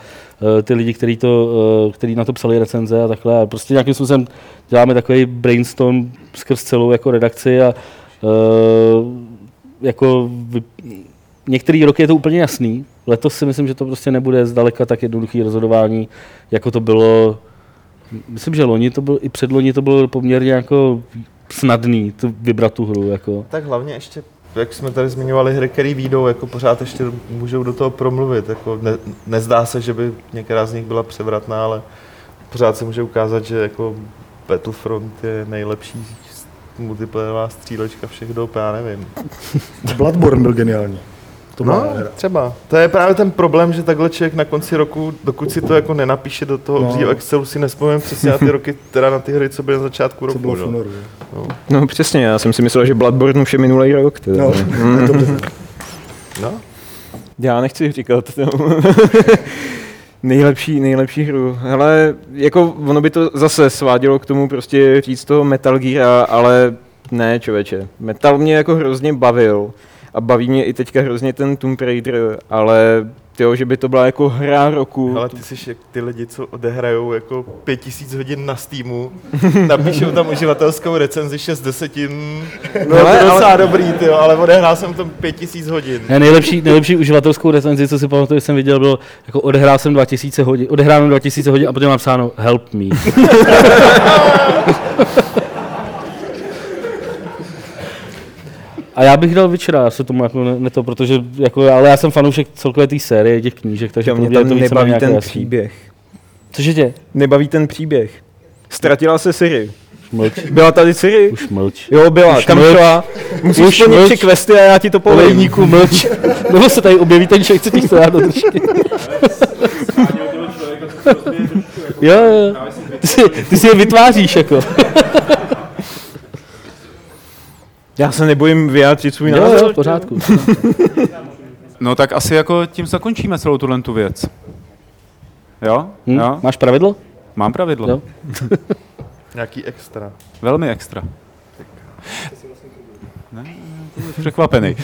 ty lidi, kteří to, uh, který na to psali recenze a takhle. A prostě nějakým způsobem děláme takový brainstorm skrz celou jako redakci a uh, jako vy, některý roky je to úplně jasný. Letos si myslím, že to prostě nebude zdaleka tak jednoduchý rozhodování, jako to bylo. Myslím, že loni to bylo, i předloni to bylo poměrně jako snadný to vybrat tu hru. Jako. Tak hlavně ještě jak jsme tady zmiňovali, hry, které výjdou, jako pořád ještě můžou do toho promluvit. Jako ne, nezdá se, že by některá z nich byla převratná, ale pořád se může ukázat, že jako Battlefront je nejlepší multiplayerová střílečka všech dob, já nevím. Bloodborne byl geniální. To no, hra. třeba. To je právě ten problém, že takhle člověk na konci roku, dokud si to jako nenapíše do toho No. obřího Excelu, si nespomínám přesně na ty roky, teda na ty hry, co byly na začátku roku. bylo únoru, no. No přesně, já jsem si myslel, že Bloodborne už je minulý rok. Teda. No, to dobře. no. Já nechci říkat. No. <laughs> nejlepší, nejlepší hru. Hele, jako ono by to zase svádělo k tomu prostě říct toho Metal Gear, ale ne, člověče. Metal mě jako hrozně bavil a baví mě i teďka hrozně ten Tomb Raider, ale tyjo, že by to byla jako hra roku. Ale ty jsi jak ty lidi, co odehrajou jako 5000 hodin na Steamu, <laughs> napíšou tam uživatelskou recenzi 6 desetin, no Ale- to je docela ale- dobrý, ty, ale odehrál jsem tam 5000 hodin. Ne, nejlepší, nejlepší uživatelskou recenzi, co si pamatuju, že jsem viděl, bylo jako odehrál jsem 2000 hodin, odehrál jsem 2000 hodin a potom mám psáno help me. <laughs> A já bych dal Witchera, já se tomu jako ne, ne to, protože jako, ale já jsem fanoušek celkové té série těch knížek, takže Že mě tam to nebaví ten jasný. příběh. Cože tě? Nebaví ten příběh. Ztratila se Siri. Mlč. Byla tady Siri? Už mlč. Jo, byla. Už Kam mlč. šla? Musíš Už splnit mlč. tři questy a já ti to povím. Olejníku mlč. Nebo se tady objeví ten člověk, co ti chce dát do držky. <laughs> Jo, jo. Ty si, ty si je vytváříš jako. <laughs> Já se nebojím vyjádřit svůj Jo, názor. jo, v pořádku. No tak asi jako tím zakončíme celou tuhle tu věc. Jo? Hm? jo? Máš pravidlo? Mám pravidlo. Jo. <laughs> Nějaký extra. Velmi extra. Ne, překvapený.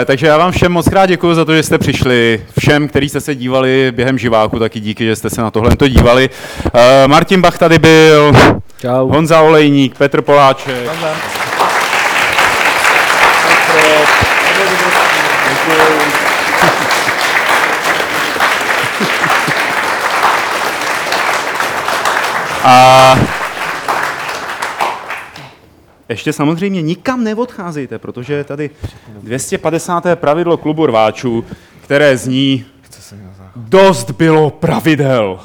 E, takže já vám všem moc krát děkuji za to, že jste přišli. Všem, kteří jste se dívali během živáku, taky díky, že jste se na tohle to dívali. E, Martin Bach tady byl. Čau. Honza Olejník, Petr Poláček. A ještě samozřejmě nikam neodcházejte, protože je tady 250. pravidlo klubu rváčů, které zní Dost bylo pravidel.